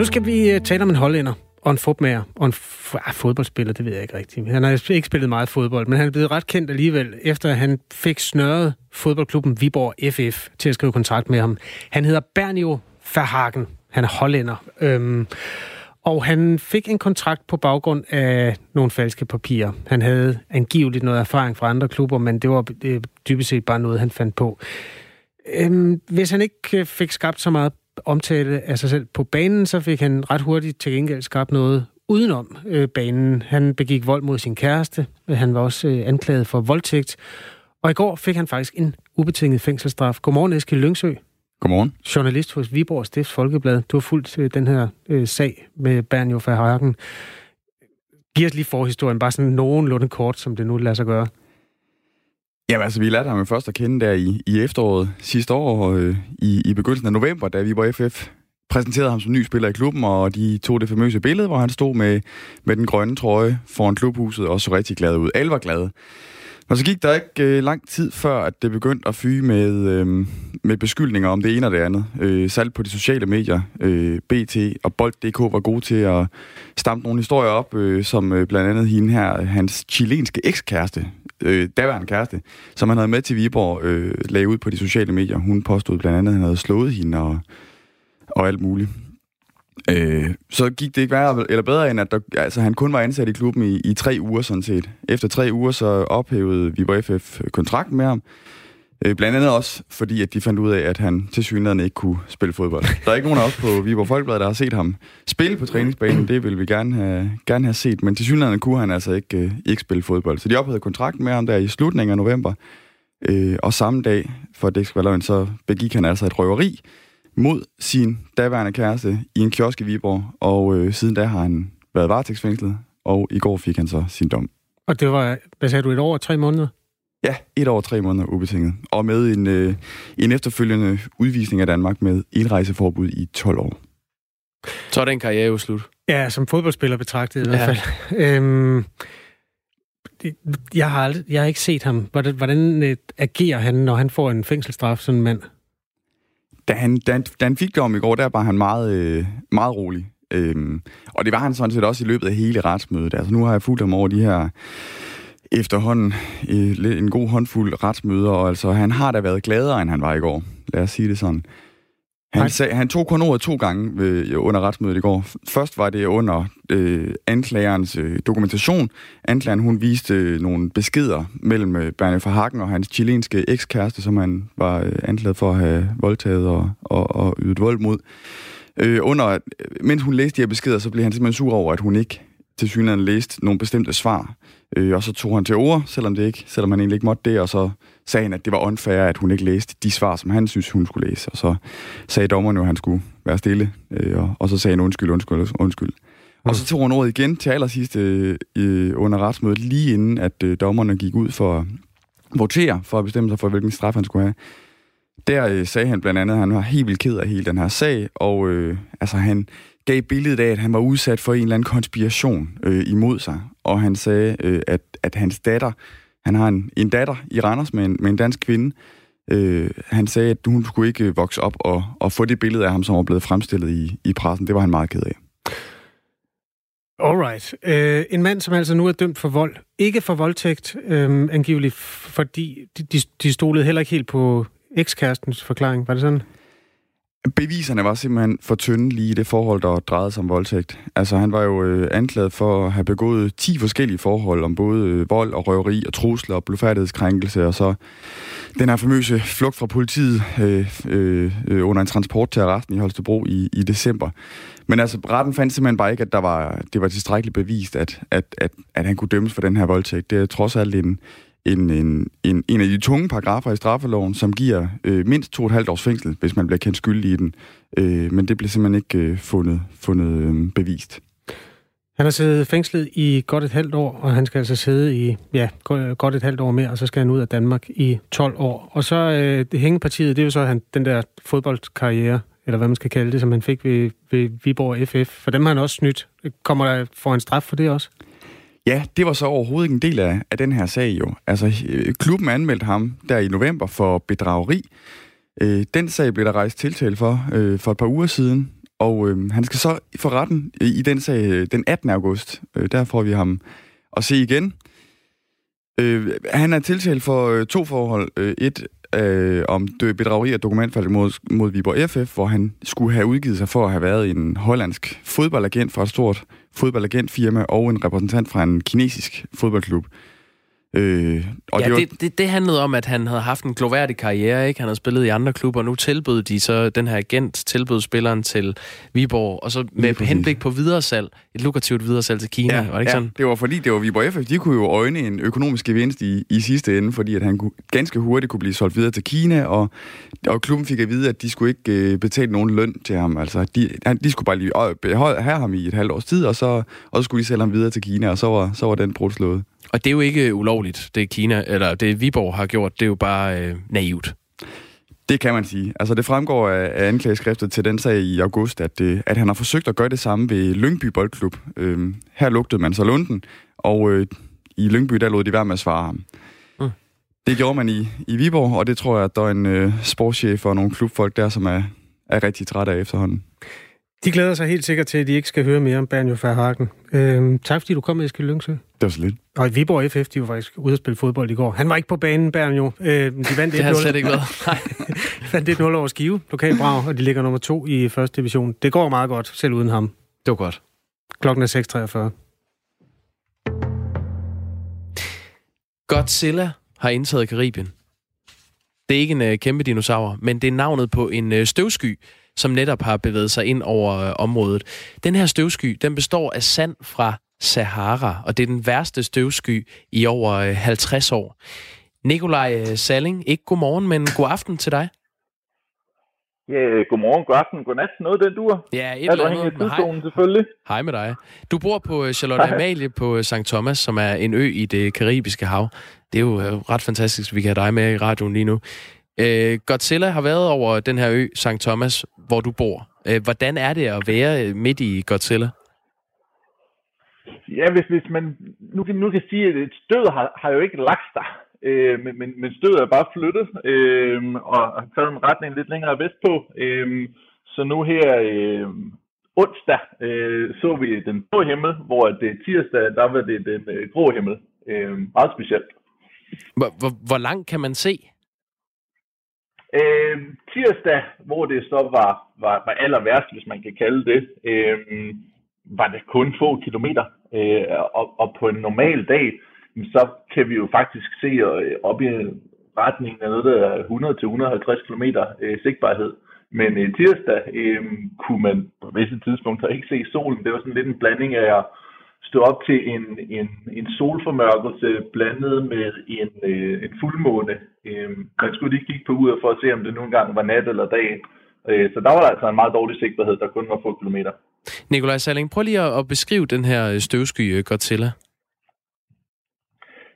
Nu skal vi øh, tale om en hollænder og en fodmager og en f- ah, fodboldspiller, det ved jeg ikke rigtigt. Han har ikke spillet meget fodbold, men han er blevet ret kendt alligevel, efter at han fik snørret fodboldklubben Viborg FF til at skrive kontrakt med ham. Han hedder Bernio Verhagen. Han er hollænder. Øhm, og han fik en kontrakt på baggrund af nogle falske papirer. Han havde angiveligt noget erfaring fra andre klubber, men det var øh, dybest set bare noget, han fandt på. Øhm, hvis han ikke øh, fik skabt så meget omtale af sig selv på banen, så fik han ret hurtigt til gengæld skabt noget udenom øh, banen. Han begik vold mod sin kæreste. Han var også øh, anklaget for voldtægt. Og i går fik han faktisk en ubetinget fængselsstraf. Godmorgen, Eskild Lyngsø, Godmorgen. journalist hos Viborg Stifts Folkeblad. Du har fulgt øh, den her øh, sag med Bernjo Verhagen. Giv os lige forhistorien, bare sådan nogenlunde kort, som det nu lader sig gøre. Jamen altså, vi lærte ham jo først at kende der i, i efteråret sidste år, øh, i, i begyndelsen af november, da vi var FF præsenterede ham som ny spiller i klubben, og de tog det famøse billede, hvor han stod med, med den grønne trøje foran klubhuset og så rigtig glad ud. Alle var glade. Og så gik der ikke øh, lang tid før, at det begyndte at fyge med, øh, med beskyldninger om det ene og det andet. Øh, salg på de sociale medier, øh, BT og Bold.dk var gode til at stampe nogle historier op, øh, som øh, blandt andet hende her, hans chilenske ekskæreste, øh, daværende kæreste, som han havde med til Viborg, øh, lagde ud på de sociale medier. Hun påstod blandt andet, at han havde slået hende og, og alt muligt. Øh, så gik det ikke værre eller bedre, end at der, altså, han kun var ansat i klubben i, i tre uger sådan set. Efter tre uger så ophævede Viborg FF kontrakten med ham. Øh, blandt andet også, fordi at de fandt ud af, at han til synligheden ikke kunne spille fodbold. Der er ikke nogen af os på Viborg Folkeblad, der har set ham spille på træningsbanen. Det vil vi gerne have, gerne have set, men til synligheden kunne han altså ikke, øh, ikke spille fodbold. Så de ophævede kontrakten med ham der i slutningen af november. Øh, og samme dag, for det skal være løgn, så begik han altså et røveri mod sin daværende kæreste i en kiosk i Viborg, og øh, siden da har han været varetægtsfængslet, og i går fik han så sin dom. Og det var, hvad sagde du, et år og tre måneder? Ja, et år og tre måneder ubetinget, og med en, øh, en efterfølgende udvisning af Danmark med indrejseforbud i 12 år. Så er den karriere jo slut. Ja, som fodboldspiller betragtet i Ja. hvert fald. Øhm, det- jeg, har aldrig, jeg har ikke set ham. Hvordan, hvordan øh, agerer han, når han får en fængselsstraf, sådan en mand? Da han, da, han, da han fik dom i går, der var han meget, øh, meget rolig. Øhm, og det var han sådan set også i løbet af hele retsmødet. Altså nu har jeg fulgt ham over de her efterhånden en god håndfuld retsmøder, og altså han har da været gladere, end han var i går. Lad os sige det sådan. Han, sag, han tog kun ordet to gange ved, under retsmødet i går. Først var det under øh, anklagerens øh, dokumentation. Anklageren hun viste øh, nogle beskeder mellem øh, Berne Verhagen og hans chilenske ekskæreste, som han var øh, anklaget for at have voldtaget og, og, og ydet vold mod. Øh, under, mens hun læste de her beskeder, så blev han simpelthen sur over, at hun ikke til synligheden læste nogle bestemte svar. Øh, og så tog han til ord, selvom, det ikke, selvom han egentlig ikke måtte det, og så sagde han, at det var unfair, at hun ikke læste de svar, som han synes, hun skulle læse. Og så sagde dommeren jo, at han skulle være stille, øh, og, og så sagde han undskyld, undskyld, undskyld. Og så tog han ordet igen til allersidst øh, øh, under retsmødet, lige inden at øh, dommerne gik ud for at votere, for at bestemme sig for, hvilken straf han skulle have. Der øh, sagde han blandt andet, at han var helt vildt ked af hele den her sag, og øh, altså, han gav billedet af, at han var udsat for en eller anden konspiration øh, imod sig. Og han sagde, øh, at, at hans datter, han har en, en datter i Randers med en, med en dansk kvinde, øh, han sagde, at hun skulle ikke vokse op og, og få det billede af ham, som var blevet fremstillet i, i pressen. Det var han meget ked af. Alright. Uh, øh, en mand, som altså nu er dømt for vold. Ikke for voldtægt, um, angiveligt, fordi de, de, de stolede heller ikke helt på ekskærestens forklaring. Var det sådan? Beviserne var simpelthen for tynde lige i det forhold, der drejede sig om voldtægt. Altså, han var jo øh, anklaget for at have begået 10 forskellige forhold om både øh, vold og røveri og trusler og blodfærdighedskrænkelse, og så den her famøse flugt fra politiet øh, øh, øh, under en transport til arresten i Holstebro i, i december. Men altså, retten fandt simpelthen bare ikke, at der var, det var tilstrækkeligt bevist, at, at, at, at han kunne dømmes for den her voldtægt. Det er trods alt en, en, en, en, en af de tunge paragrafer i straffeloven, som giver øh, mindst to og et halvt års fængsel, hvis man bliver kendt skyldig i den. Øh, men det blev simpelthen ikke øh, fundet, fundet øh, bevist. Han har siddet fængslet i godt et halvt år, og han skal altså sidde i ja, godt et halvt år mere, og så skal han ud af Danmark i 12 år. Og så øh, det hængepartiet, det er jo så han, den der fodboldkarriere, eller hvad man skal kalde det, som han fik ved, ved Viborg FF. For dem har han også snydt. Kommer der for en straf for det også? Ja, det var så overhovedet ikke en del af, af den her sag jo. Altså, øh, klubben anmeldte ham der i november for bedrageri. Øh, den sag blev der rejst tiltale for øh, for et par uger siden, og øh, han skal så for retten øh, i den sag øh, den 18. august. Øh, der får vi ham at se igen. Øh, han er tiltalt for øh, to forhold. Øh, et øh, om bedrageri og dokumentfald mod, mod Viborg FF, hvor han skulle have udgivet sig for at have været en hollandsk fodboldagent for et stort fodboldagentfirma og en repræsentant fra en kinesisk fodboldklub. Øh, og ja, det, var... det, det, det handlede om, at han havde haft en gloværdig karriere, ikke? Han havde spillet i andre klubber, og nu tilbød de så, den her agent tilbød spilleren til Viborg, og så med henblik på videresalg, et lukrativt videresalg til Kina, ja, var det ikke ja, sådan? det var fordi, det var Viborg FF, de kunne jo øjne en økonomisk gevinst i, i sidste ende, fordi at han kunne, ganske hurtigt kunne blive solgt videre til Kina, og, og klubben fik at vide, at de skulle ikke øh, betale nogen løn til ham, altså de, de skulle bare lige øh, have ham i et halvt års tid, og så, og så skulle de sælge ham videre til Kina, og så var, så var den brudt slået. Og det er jo ikke ulovligt, det Kina, eller det Viborg har gjort, det er jo bare øh, naivt. Det kan man sige. Altså, det fremgår af, af anklageskriftet til den sag i august, at, øh, at han har forsøgt at gøre det samme ved Lyngby Boldklub. Øh, her lugtede man så lunden, og øh, i Lyngby, der lod de være med at svare ham. Mm. Det gjorde man i, i Viborg, og det tror jeg, at der er en øh, sportschef og nogle klubfolk der, som er, er rigtig trætte af efterhånden. De glæder sig helt sikkert til, at de ikke skal høre mere om Bernjo Verhagen. Øhm, tak fordi du kom Eskild Lyngsø. Det var så lidt. Og Viborg FF, de var faktisk ude at spille fodbold i går. Han var ikke på banen, Bernjo. Øh, de vandt 1-0. det har slet ikke været. de vandt 1-0 over Skive, lokal brav, og de ligger nummer to i første division. Det går meget godt, selv uden ham. Det var godt. Klokken er 6.43. Godzilla har indtaget Karibien. Det er ikke en uh, kæmpe dinosaur, men det er navnet på en uh, støvsky, som netop har bevæget sig ind over øh, området. Den her støvsky, den består af sand fra Sahara, og det er den værste støvsky i over øh, 50 år. Nikolaj øh, Salling, ikke godmorgen, men god aften til dig. Ja, godmorgen, god aften, god nat. Noget den duer. Ja, et eller andet. Hej. selvfølgelig. Hej med dig. Du bor på øh, Charlotte Hej. Amalie på St. Thomas, som er en ø i det karibiske hav. Det er jo ret fantastisk, at vi kan have dig med i radioen lige nu. Øh, Godzilla har været over den her ø, St. Thomas, hvor du bor. Øh, hvordan er det at være midt i Godzilla? Ja, hvis, hvis man nu kan, nu kan sige, at et stød har, har jo ikke lagt sig, øh, men, men, men stødet er bare flyttet øh, og har taget en retning lidt længere vestpå. Øh, så nu her øh, onsdag øh, så vi den blå himmel, hvor det tirsdag, der var det den øh, grå himmel. Øh, meget specielt. Hvor, hvor, hvor langt kan man se? Øh, tirsdag, hvor det så var, var, var aller værst, hvis man kan kalde det, øh, var det kun få kilometer. Øh, og, og på en normal dag, så kan vi jo faktisk se øh, op i retningen af noget, der er 100-150 km øh, sigtbarhed. Men øh, tirsdag øh, kunne man på visse tidspunkter ikke se solen. Det var sådan lidt en blanding af at stå op til en, en, en solformørkelse blandet med en, øh, en fuldmåne. Øh, man skulle lige kigge på uret for at se, om det nogle gange var nat eller dag. Øh, så der var der altså en meget dårlig sigtbarhed, der kun var få kilometer. Nikolaj Salling, prøv lige at, beskrive den her støvsky øh, Godzilla.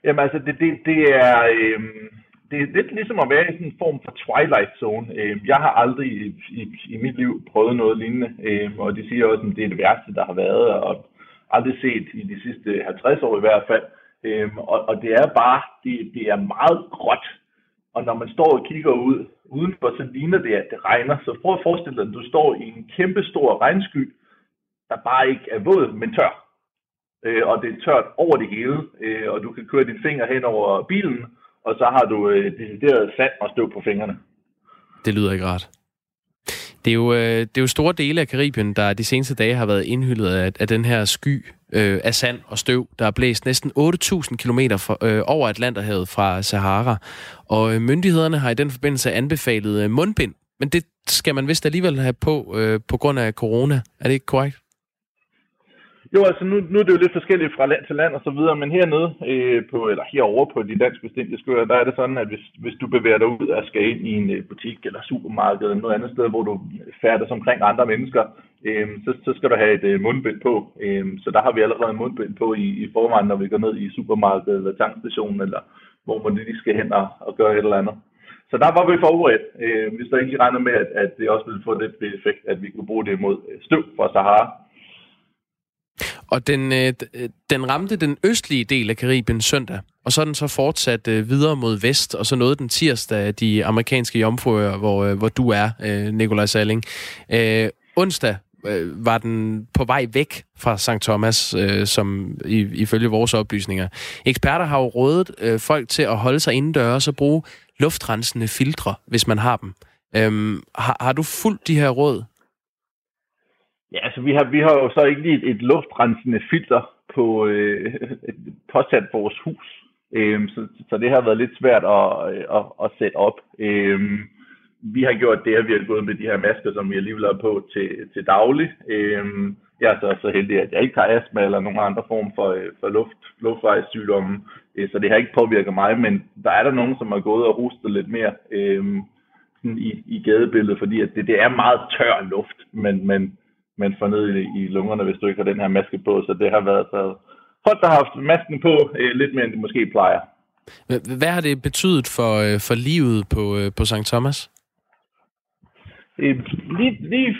Jamen altså, det, det, det er... Øh, det er lidt ligesom at være i sådan en form for twilight zone. Øh, jeg har aldrig i, i, i mit liv prøvet noget lignende, øh, og de siger også, at det er det værste, der har været, og aldrig set i de sidste 50 år i hvert fald. Øhm, og, og det er bare, det, det er meget gråt. Og når man står og kigger ud udenfor, så ligner det, at det regner. Så prøv at forestille dig, at du står i en kæmpe stor regnsky, der bare ikke er våd, men tør. Øh, og det er tørt over det hele, øh, og du kan køre dine fingre hen over bilen, og så har du øh, decideret sand og støv på fingrene. Det lyder ikke rart. Det er, jo, øh, det er jo store dele af Karibien, der de seneste dage har været indhyldet af, af den her sky øh, af sand og støv, der er blæst næsten 8.000 km øh, over Atlanterhavet fra Sahara. Og øh, myndighederne har i den forbindelse anbefalet øh, mundbind, men det skal man vist alligevel have på øh, på grund af corona. Er det ikke korrekt? Jo, altså nu, nu er det jo lidt forskelligt fra land til land og så videre, men hernede, øh, på, eller herovre på de dansk bestemte skøer, der er det sådan, at hvis, hvis du bevæger dig ud og skal ind i en øh, butik eller supermarked eller noget andet sted, hvor du færdes omkring andre mennesker, øh, så, så skal du have et øh, mundbind på. Øh, så der har vi allerede en mundbind på i, i forvejen, når vi går ned i supermarkedet eller tankstationen, eller hvor man lige skal hen og, og gøre et eller andet. Så der var vi forberedt, øh, hvis der ikke regner med, at, at det også ville få lidt effekt, at vi kunne bruge det mod øh, støv fra Sahara. Og den, øh, øh, den ramte den østlige del af Karibien søndag, og så er den så fortsat øh, videre mod vest, og så nåede den tirsdag de amerikanske jomfruer, hvor, øh, hvor du er, øh, Nikolaj Salling. Øh, onsdag øh, var den på vej væk fra St. Thomas, øh, som i, ifølge vores oplysninger. Eksperter har jo rådet øh, folk til at holde sig indendørs og bruge luftrensende filtre, hvis man har dem. Øhm, har, har du fulgt de her råd? Ja, altså vi har, vi har jo så ikke lige et, et luftrensende filter på øh, påsat vores hus. Øhm, så, så det har været lidt svært at, at, at sætte op. Øhm, vi har gjort det, at vi har gået med de her masker, som vi alligevel har på til, til daglig. Øhm, jeg er så, så heldig, at jeg ikke har astma eller nogen andre form for, øh, for luft, luftvejssygdomme, øh, så det har ikke påvirket mig, men der er der nogen, som har gået og hostet lidt mere Øh, i, i gadebilledet, fordi at det, det er meget tør luft, men, men man får ned i, i lungerne, hvis du ikke har den her maske på. Så det har været så folk, der har haft masken på øh, lidt mere, end de måske plejer. Hvad har det betydet for, øh, for livet på, øh, på St. Thomas? Øh, lige, lige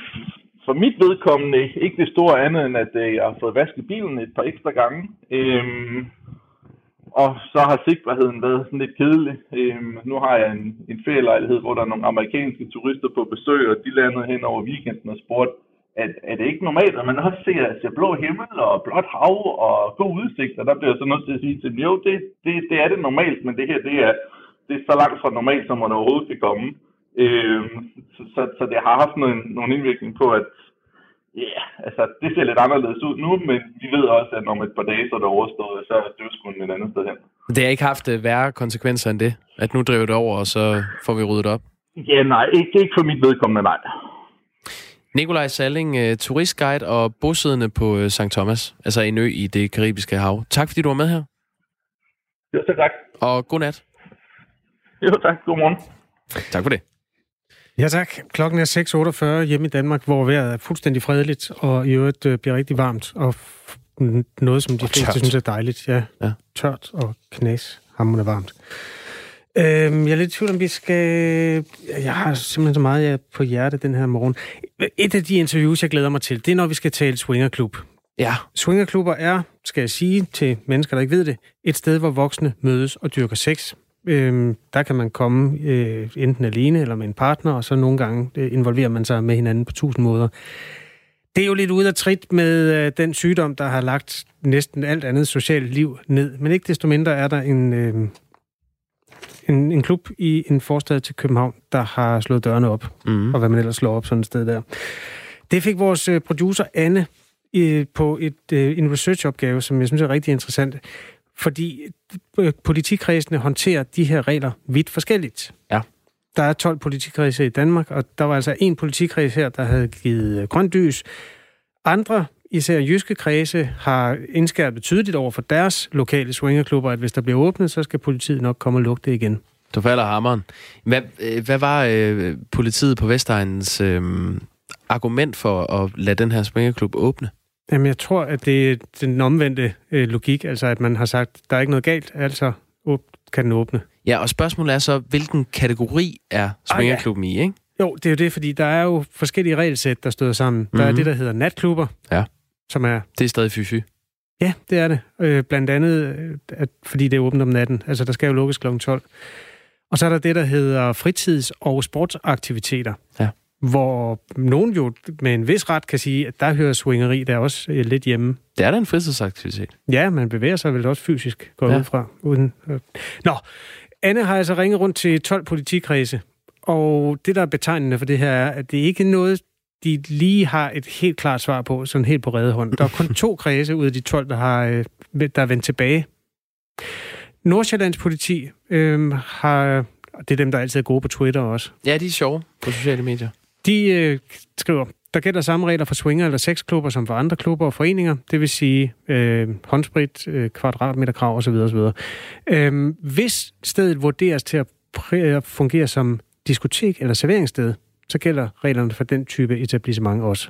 for mit vedkommende ikke det store andet, end at øh, jeg har fået vasket bilen et par ekstra gange. Øhm, og så har sigtbarheden været sådan lidt kedelig. Øhm, nu har jeg en, en ferielejlighed, hvor der er nogle amerikanske turister på besøg, og de landede hen over weekenden og spurgte, at, at det ikke normalt, at man også ser, ser blå himmel og blåt hav og god udsigt, og der bliver jeg så nødt til at sige til dem, jo, det, det, det er det normalt, men det her, det er, det er så langt fra normalt, som man overhovedet kan komme. Øh, så, så, så det har haft noget, nogen indvirkning på, at ja, yeah, altså, det ser lidt anderledes ud nu, men vi ved også, at om et par dage, så er det overstået, så er støvskuden et andet sted hen. Det har ikke haft uh, værre konsekvenser end det, at nu driver det over, og så får vi ryddet op? Ja, nej, ikke, ikke for mit vedkommende, nej. Nikolaj Salling, uh, turistguide og bosiddende på uh, St. Thomas, altså en ø i det karibiske hav. Tak fordi du var med her. Jo, så tak. Og god nat. Jo, tak. Godmorgen. Tak for det. Ja tak. Klokken er 6.48 hjemme i Danmark, hvor vejret er fuldstændig fredeligt, og i øvrigt øh, bliver rigtig varmt, og noget, som de fleste synes er dejligt. Ja, ja. tørt og knas, hamrende varmt. Øhm, jeg er lidt i tvivl om, vi skal... Jeg har simpelthen så meget på hjerte den her morgen. Et af de interviews, jeg glæder mig til, det er, når vi skal tale swingerklub. Ja. Swingerklubber er, skal jeg sige til mennesker, der ikke ved det, et sted, hvor voksne mødes og dyrker sex. Øhm, der kan man komme øh, enten alene eller med en partner, og så nogle gange øh, involverer man sig med hinanden på tusind måder. Det er jo lidt ude af trit med øh, den sygdom, der har lagt næsten alt andet socialt liv ned. Men ikke desto mindre er der en, øh, en, en klub i en forstad til København, der har slået dørene op, mm. og hvad man ellers slår op sådan et sted der. Det fik vores øh, producer Anne øh, på et, øh, en researchopgave, som jeg synes er rigtig interessant, fordi øh, politikredsene håndterer de her regler vidt forskelligt. Ja. Der er 12 politikredse i Danmark, og der var altså en politikreds her, der havde givet grønt lys. Andre især jyske kredse har indskærpet tydeligt over for deres lokale swingerklubber, at hvis der bliver åbnet, så skal politiet nok komme og lukke det igen. Du falder hammeren. Hvad, øh, hvad var øh, politiet på Vestegnens øh, argument for at lade den her swingerklub åbne? Jamen, jeg tror, at det er den omvendte øh, logik, altså at man har sagt, der er ikke noget galt, altså åb, kan den åbne. Ja, og spørgsmålet er så, hvilken kategori er swingerklubben i, ikke? Jo, det er jo det, fordi der er jo forskellige regelsæt, der støder sammen. Mm-hmm. Der er Mhm. det, der hedder natklubber, Ja. Som er Det er stadig fy-fy. Ja, det er det. Øh, blandt andet, øh, at, fordi det er åbent om natten. Altså, der skal jo lukkes kl. 12. Og så er der det, der hedder fritids- og sportsaktiviteter. Ja. Hvor nogen jo med en vis ret kan sige, at der hører swingeri der også øh, lidt hjemme. Det er da en fritidsaktivitet. Ja, man bevæger sig vel også fysisk, går Ja. ja. ud fra. Uden, øh. Nå, Anne har altså ringet rundt til 12 politikredse, og det, der er betegnende for det her, er, at det ikke er noget, de lige har et helt klart svar på, sådan helt på redde hånd. Der er kun to kredse ud af de 12, der, har, øh, der er vendt tilbage. Nordsjællands politi øh, har, det er dem, der altid er gode på Twitter også, Ja, de er sjove på sociale medier. de øh, skriver, der gælder samme regler for swinger eller sexklubber som for andre klubber og foreninger. Det vil sige øh, håndsprit, øh, kvadratmeterkrav osv. osv. Øh, hvis stedet vurderes til at, præ- at fungere som diskotek eller serveringssted, så gælder reglerne for den type etablissement også.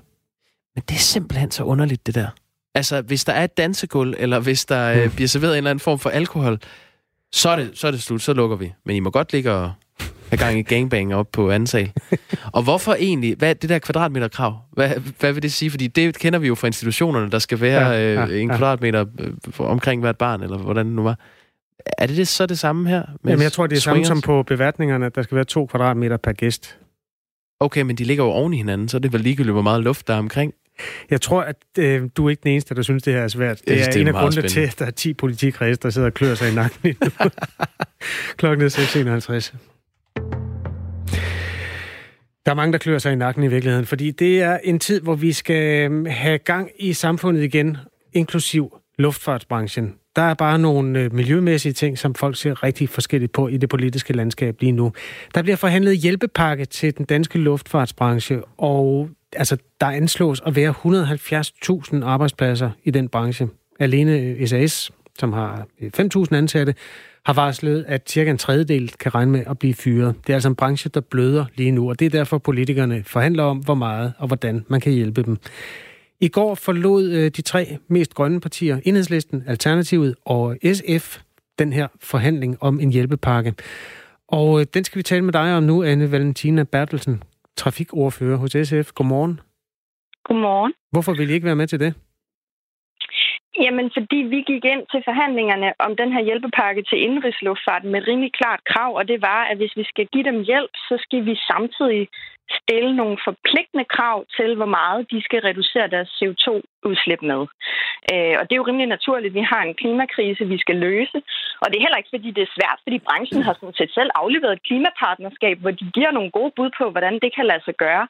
Men det er simpelthen så underligt, det der. Altså, hvis der er et dansegulv, eller hvis der øh, bliver serveret en eller anden form for alkohol, så er, det, så er det slut, så lukker vi. Men I må godt ligge og have gang i gangbang op på anden sal. Og hvorfor egentlig? Hvad det der kvadratmeterkrav? Hvad, hvad vil det sige? Fordi det kender vi jo fra institutionerne, der skal være Ja, øh, en ja. kvadratmeter øh, omkring hvert barn, eller hvordan det nu var. Er det, det så det samme her? med Jamen, jeg tror, det er samme swingers? som på beværtningerne, at der skal være to kvadratmeter per gæst. Okay, men de ligger jo oven i hinanden, så er det vel ligegyldigt, hvor meget luft der er omkring. Jeg tror, at øh, du er ikke den eneste, der synes, det her er svært. Det synes, er det er en af grundene til, at der er 10 politikredse, der sidder og klør sig i nakken nu. Klokken er 6.51. Der er mange, der klør sig i nakken i virkeligheden, fordi det er en tid, hvor vi skal øhm, have gang i samfundet igen, inklusiv luftfartsbranchen. Der er bare nogle øh, miljømæssige ting, som folk ser rigtig forskelligt på i det politiske landskab lige nu. Der bliver forhandlet hjælpepakke til den danske luftfartsbranche, og altså, der anslås at være 170.000 arbejdspladser i den branche. Alene øh, SAS, som har øh, 5.000 ansatte, har varslet, at cirka en tredjedel kan regne med at blive fyret. Det er altså en branche, der bløder lige nu, og det er derfor politikerne forhandler om, hvor meget og hvordan man kan hjælpe dem. I går forlod øh, de tre mest grønne partier, Enhedslisten, Alternativet og SF, den her forhandling om en hjælpepakke. Og øh, den skal vi tale med dig om nu, Anne Valentina Bertelsen, trafikordfører hos SF. Godmorgen. Godmorgen. Hvorfor vil I ikke være med til det? Jamen, fordi vi gik ind til forhandlingerne om den her hjælpepakke til indrigsluftfarten med rimelig klart krav, og det var, at hvis vi skal give dem hjælp, så skal vi samtidig stille nogle forpligtende krav til, hvor meget de skal reducere deres CO2-udslip med. Øh, og det er jo rimelig naturligt. Vi har en klimakrise, vi skal løse, og det er heller ikke, fordi det er svært, fordi branchen har sådan set selv afleveret et klimapartnerskab, hvor de giver nogle gode bud på, hvordan det kan lade sig gøre.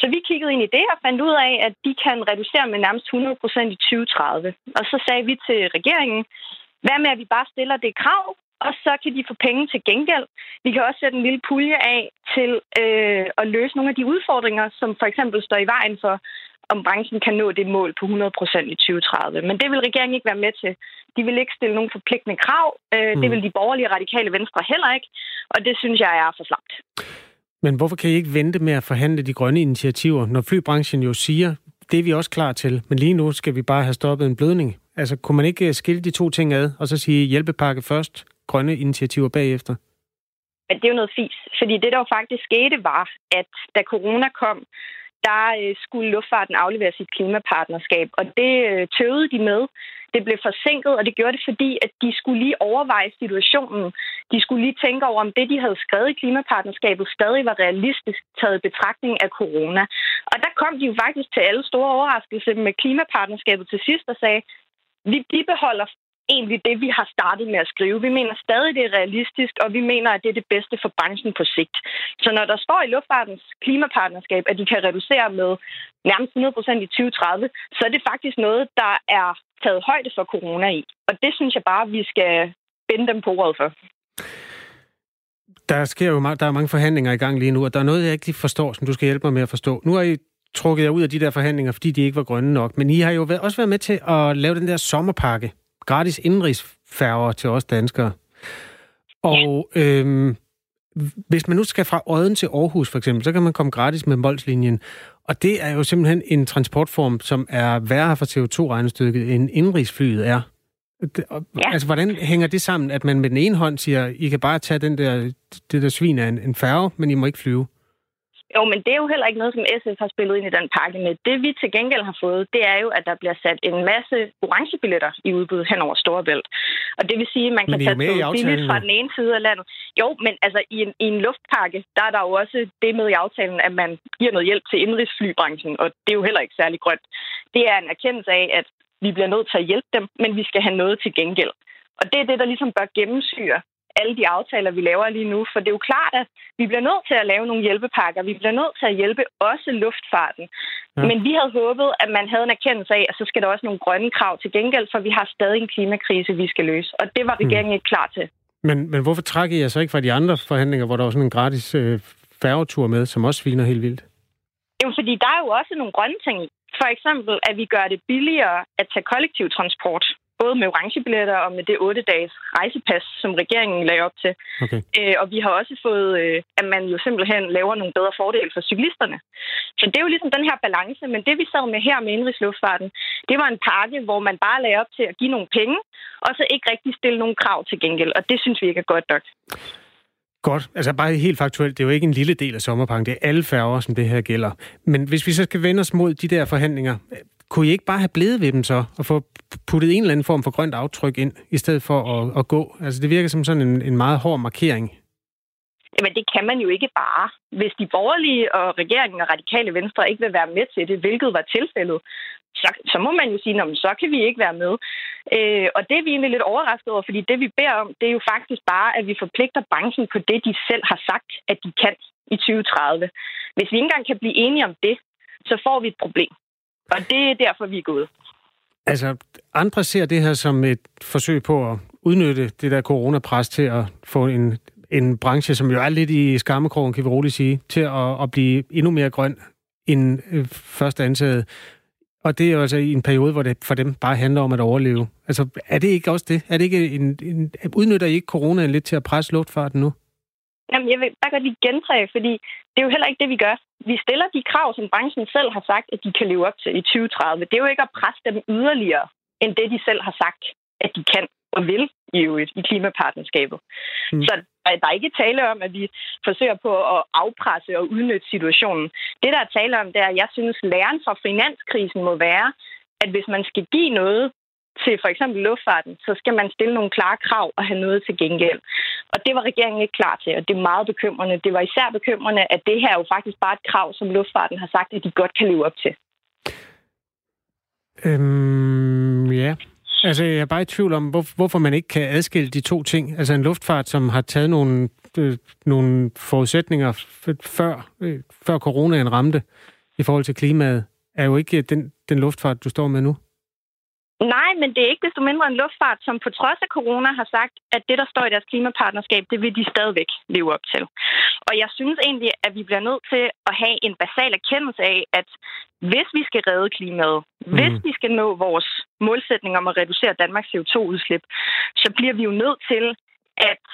Så vi kiggede ind i det og fandt ud af, at de kan reducere med nærmest 100 procent i 2030. Og så sagde vi til regeringen, hvad med at vi bare stiller det krav, og så kan de få penge til gengæld. Vi kan også sætte en lille pulje af til øh, at løse nogle af de udfordringer, som for eksempel står i vejen for, om branchen kan nå det mål på 100 procent i 2030. Men det vil regeringen ikke være med til. De vil ikke stille nogen forpligtende krav. Øh, mm. Det vil de borgerlige radikale venstre heller ikke. Og det synes jeg er for slapt. Men hvorfor kan I ikke vente med at forhandle de grønne initiativer, når flybranchen jo siger, det er vi også klar til, men lige nu skal vi bare have stoppet en blødning? Altså, kunne man ikke skille de to ting ad, og så sige hjælpepakke først, grønne initiativer bagefter? Men det er jo noget fis. Fordi det, der jo faktisk skete, var, at da corona kom, der øh, skulle luftfarten aflevere sit klimapartnerskab, og det øh, tøvede de med. Det blev forsinket, og det gjorde det, fordi at de skulle lige overveje situationen. De skulle lige tænke over, om det, de havde skrevet i klimapartnerskabet, stadig var realistisk taget i betragtning af corona. Og der kom de jo faktisk til alle store overraskelser med klimapartnerskabet til sidst og sagde, vi bibeholder egentlig det, vi har startet med at skrive. Vi mener stadig, det er realistisk, og vi mener, at det er det bedste for branchen på sigt. Så når der står i luftfartens klimapartnerskab, at de kan reducere med nærmest 100 procent i 2030, så er det faktisk noget, der er taget højde for corona i. Og det synes jeg bare, vi skal binde dem på ordet for. Der sker jo meget, der er mange forhandlinger i gang lige nu, og der er noget, jeg ikke lige forstår, som du skal hjælpe mig med at forstå. Nu har I trukket jer ud af de der forhandlinger, fordi de ikke var grønne nok. Men I har jo været- også været med til at lave den der sommerpakke. Gratis indrigsfærger til os danskere. Og øhm, hvis man nu skal fra Odden til Aarhus for eksempel, så kan man komme gratis med Molslinjen. Og det er jo simpelthen en transportform, som er værre for CO2-regnestykket, end indrigsflyet er. Ja. Altså, hvordan hænger det sammen, at man med den ene hånd siger, I kan bare tage den der, det der svin af en, en færge, men I må ikke flyve? Jo, men det er jo heller ikke noget, som SF har spillet ind i den pakke med. Det vi til gengæld har fået, det er jo, at der bliver sat en masse orange billetter i udbud hen over Storebælt. Og det vil sige, at man Men kan tage toget billigt fra den ene side af landet. Jo, men altså i en, i en luftpakke, der er der jo også det med i aftalen, at man giver noget hjælp til indrigsflybranchen, og det er jo heller ikke særlig grønt. Det er en erkendelse af, at vi bliver nødt til at hjælpe dem, men vi skal have noget til gengæld. Og det er det, der ligesom bør gennemsyre alle de aftaler, vi laver lige nu. For det er jo klart, at vi bliver nødt til at lave nogle hjælpepakker. Vi bliver nødt til at hjælpe også luftfarten. Ja. Men vi havde håbet, at man havde en erkendelse af, at så skal der også nogle grønne krav til gengæld, for vi har stadig en klimakrise, vi skal løse. Og det var regeringen ikke klar til. Men, men hvorfor trækker I jer så ikke fra de andre forhandlinger, hvor der var sådan en gratis øh, færgetur med, som også sviner helt vildt? Jo, fordi der er jo også nogle grønne ting. For eksempel, at vi gør det billigere at tage kollektiv transport. Både med orange billetter og med det 8-dages rejsepas, som regeringen lagde op til. Okay. Øh, og vi har også fået, øh, at man jo simpelthen laver nogle bedre fordele for cyklisterne. Så det er jo ligesom den her balance. Men det, vi sad med her med indrigsluftfarten, det var en pakke, hvor man bare lagde op til at give nogle penge, og så ikke rigtig stille nogle krav til gengæld. Og det synes vi ikke er godt nok. Godt. Altså bare helt faktuelt, det er jo ikke en lille del af sommerpakken, det er alle færger, som det her gælder. Men hvis vi så skal vende os mod de der forhandlinger, kunne I ikke bare have blevet ved dem så, og få puttet en eller anden form for grønt aftryk ind, i stedet for at, at gå? Altså det virker som sådan en, en meget hård markering. Jamen, det kan man jo ikke bare. Hvis de borgerlige og regeringen og radikale venstre ikke vil være med til det, hvilket var tilfældet, så, så må man jo sige, at så kan vi ikke være med. Øh, og det er vi egentlig lidt overrasket over, fordi det vi beder om, det er jo faktisk bare, at vi forpligter branchen på det, de selv har sagt, at de kan i 2030. Hvis vi ikke engang kan blive enige om det, så får vi et problem. Og det er derfor, vi er gået. Altså, andre ser det her som et forsøg på at udnytte det der coronapres til at få en, en branche, som jo er lidt i skammekrogen, kan vi roligt sige, til at, at blive endnu mere grøn end øh, først antaget. Og det er jo altså i en periode, hvor det for dem bare handler om at overleve. Altså, er det ikke også det? Er det ikke en, en, udnytter I ikke coronaen lidt til at presse luftfarten nu? Jamen, jeg vil bare godt lige gentage, fordi det er jo heller ikke det, vi gør. Vi stiller de krav, som branchen selv har sagt, at de kan leve op til i 2030. Det er jo ikke at presse dem yderligere, end det, de selv har sagt, at de kan og vil i øvrigt i klimapartnerskabet. Mm. Så der der er ikke tale om, at vi forsøger på at afpresse og udnytte situationen. Det, der er tale om, det er, at jeg synes, læren fra finanskrisen må være, at hvis man skal give noget til for eksempel luftfarten, så skal man stille nogle klare krav og have noget til gengæld. Og det var regeringen ikke klar til, og det er meget bekymrende. Det var især bekymrende, at det her er jo faktisk bare et krav, som luftfarten har sagt, at de godt kan leve op til. Øhm, ja. Altså, jeg er bare i tvivl om, hvorfor man ikke kan adskille de to ting. Altså, en luftfart, som har taget nogle, øh, nogle forudsætninger før, øh, før coronaen ramte i forhold til klimaet, er jo ikke den, den luftfart, du står med nu. Nej, men det er ikke desto mindre en luftfart, som på trods af corona har sagt, at det, der står i deres klimapartnerskab, det vil de stadigvæk leve op til. Og jeg synes egentlig, at vi bliver nødt til at have en basal erkendelse af, at hvis vi skal redde klimaet, mm. hvis vi skal nå vores målsætning om at reducere Danmarks CO2-udslip, så bliver vi jo nødt til at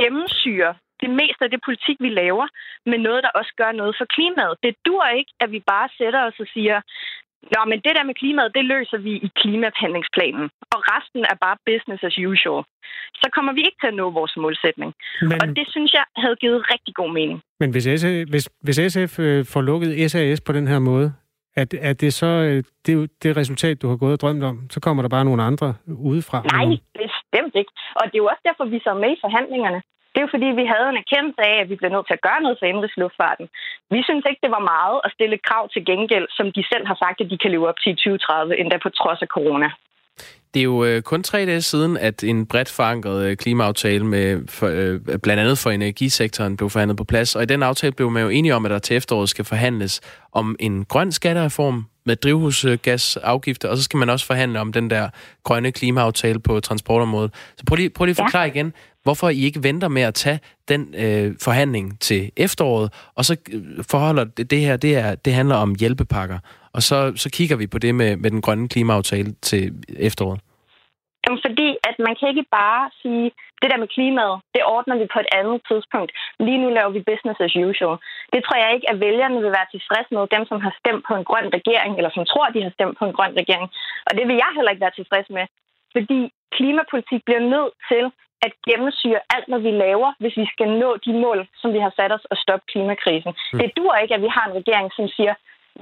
gennemsyre det meste af det politik, vi laver, med noget, der også gør noget for klimaet. Det dur ikke, at vi bare sætter os og siger, Nå, men det der med klimaet, det løser vi i klimahandlingsplanen. Og resten er bare business as usual. Så kommer vi ikke til at nå vores målsætning. Men, Og det synes jeg havde givet rigtig god mening. men hvis, SF, hvis, hvis SF øh, får lukket SAS på den her måde, er, det- er det så øh, det, det resultat, du har gået og drømt om? Så kommer der bare nogle andre udefra? Nej, bestemt ikke. Og det er jo også derfor, vi så med i forhandlingerne. Det er jo fordi, vi havde en erkendelse af, at vi blev nødt til at gøre noget for indrigsluftfarten. Vi synes ikke, det var meget at stille krav til gengæld, som de selv har sagt, at de kan leve op til i 2030, endda på trods af corona. Det er jo øh, kun tre dage siden, at en bredt forankret øh, klimaaftale med for, øh, blandt andet for energisektoren blev forhandlet på plads. Og i den aftale blev man jo enige om, at der til efteråret skal forhandles om en grøn skattereform med drivhusgasafgifter, og så skal man også forhandle om den der grønne klimaaftale på transportområdet. Så prøv lige, prøv lige at forklare ja. igen, hvorfor I ikke venter med at tage den øh, forhandling til efteråret, og så øh, forholder det, det her, det, er, det handler om hjælpepakker. Og så, så kigger vi på det med, med den grønne klimaaftale til efteråret. Jamen, fordi at man kan ikke bare sige, det der med klimaet, det ordner vi på et andet tidspunkt. Lige nu laver vi business as usual. Det tror jeg ikke, at vælgerne vil være tilfredse med, dem som har stemt på en grøn regering, eller som tror, de har stemt på en grøn regering. Og det vil jeg heller ikke være tilfreds med, fordi klimapolitik bliver nødt til at gennemsyre alt, hvad vi laver, hvis vi skal nå de mål, som vi har sat os og stoppe klimakrisen. Mm. Det dur ikke, at vi har en regering, som siger,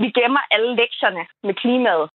vi gemmer alle lektierne med klimaet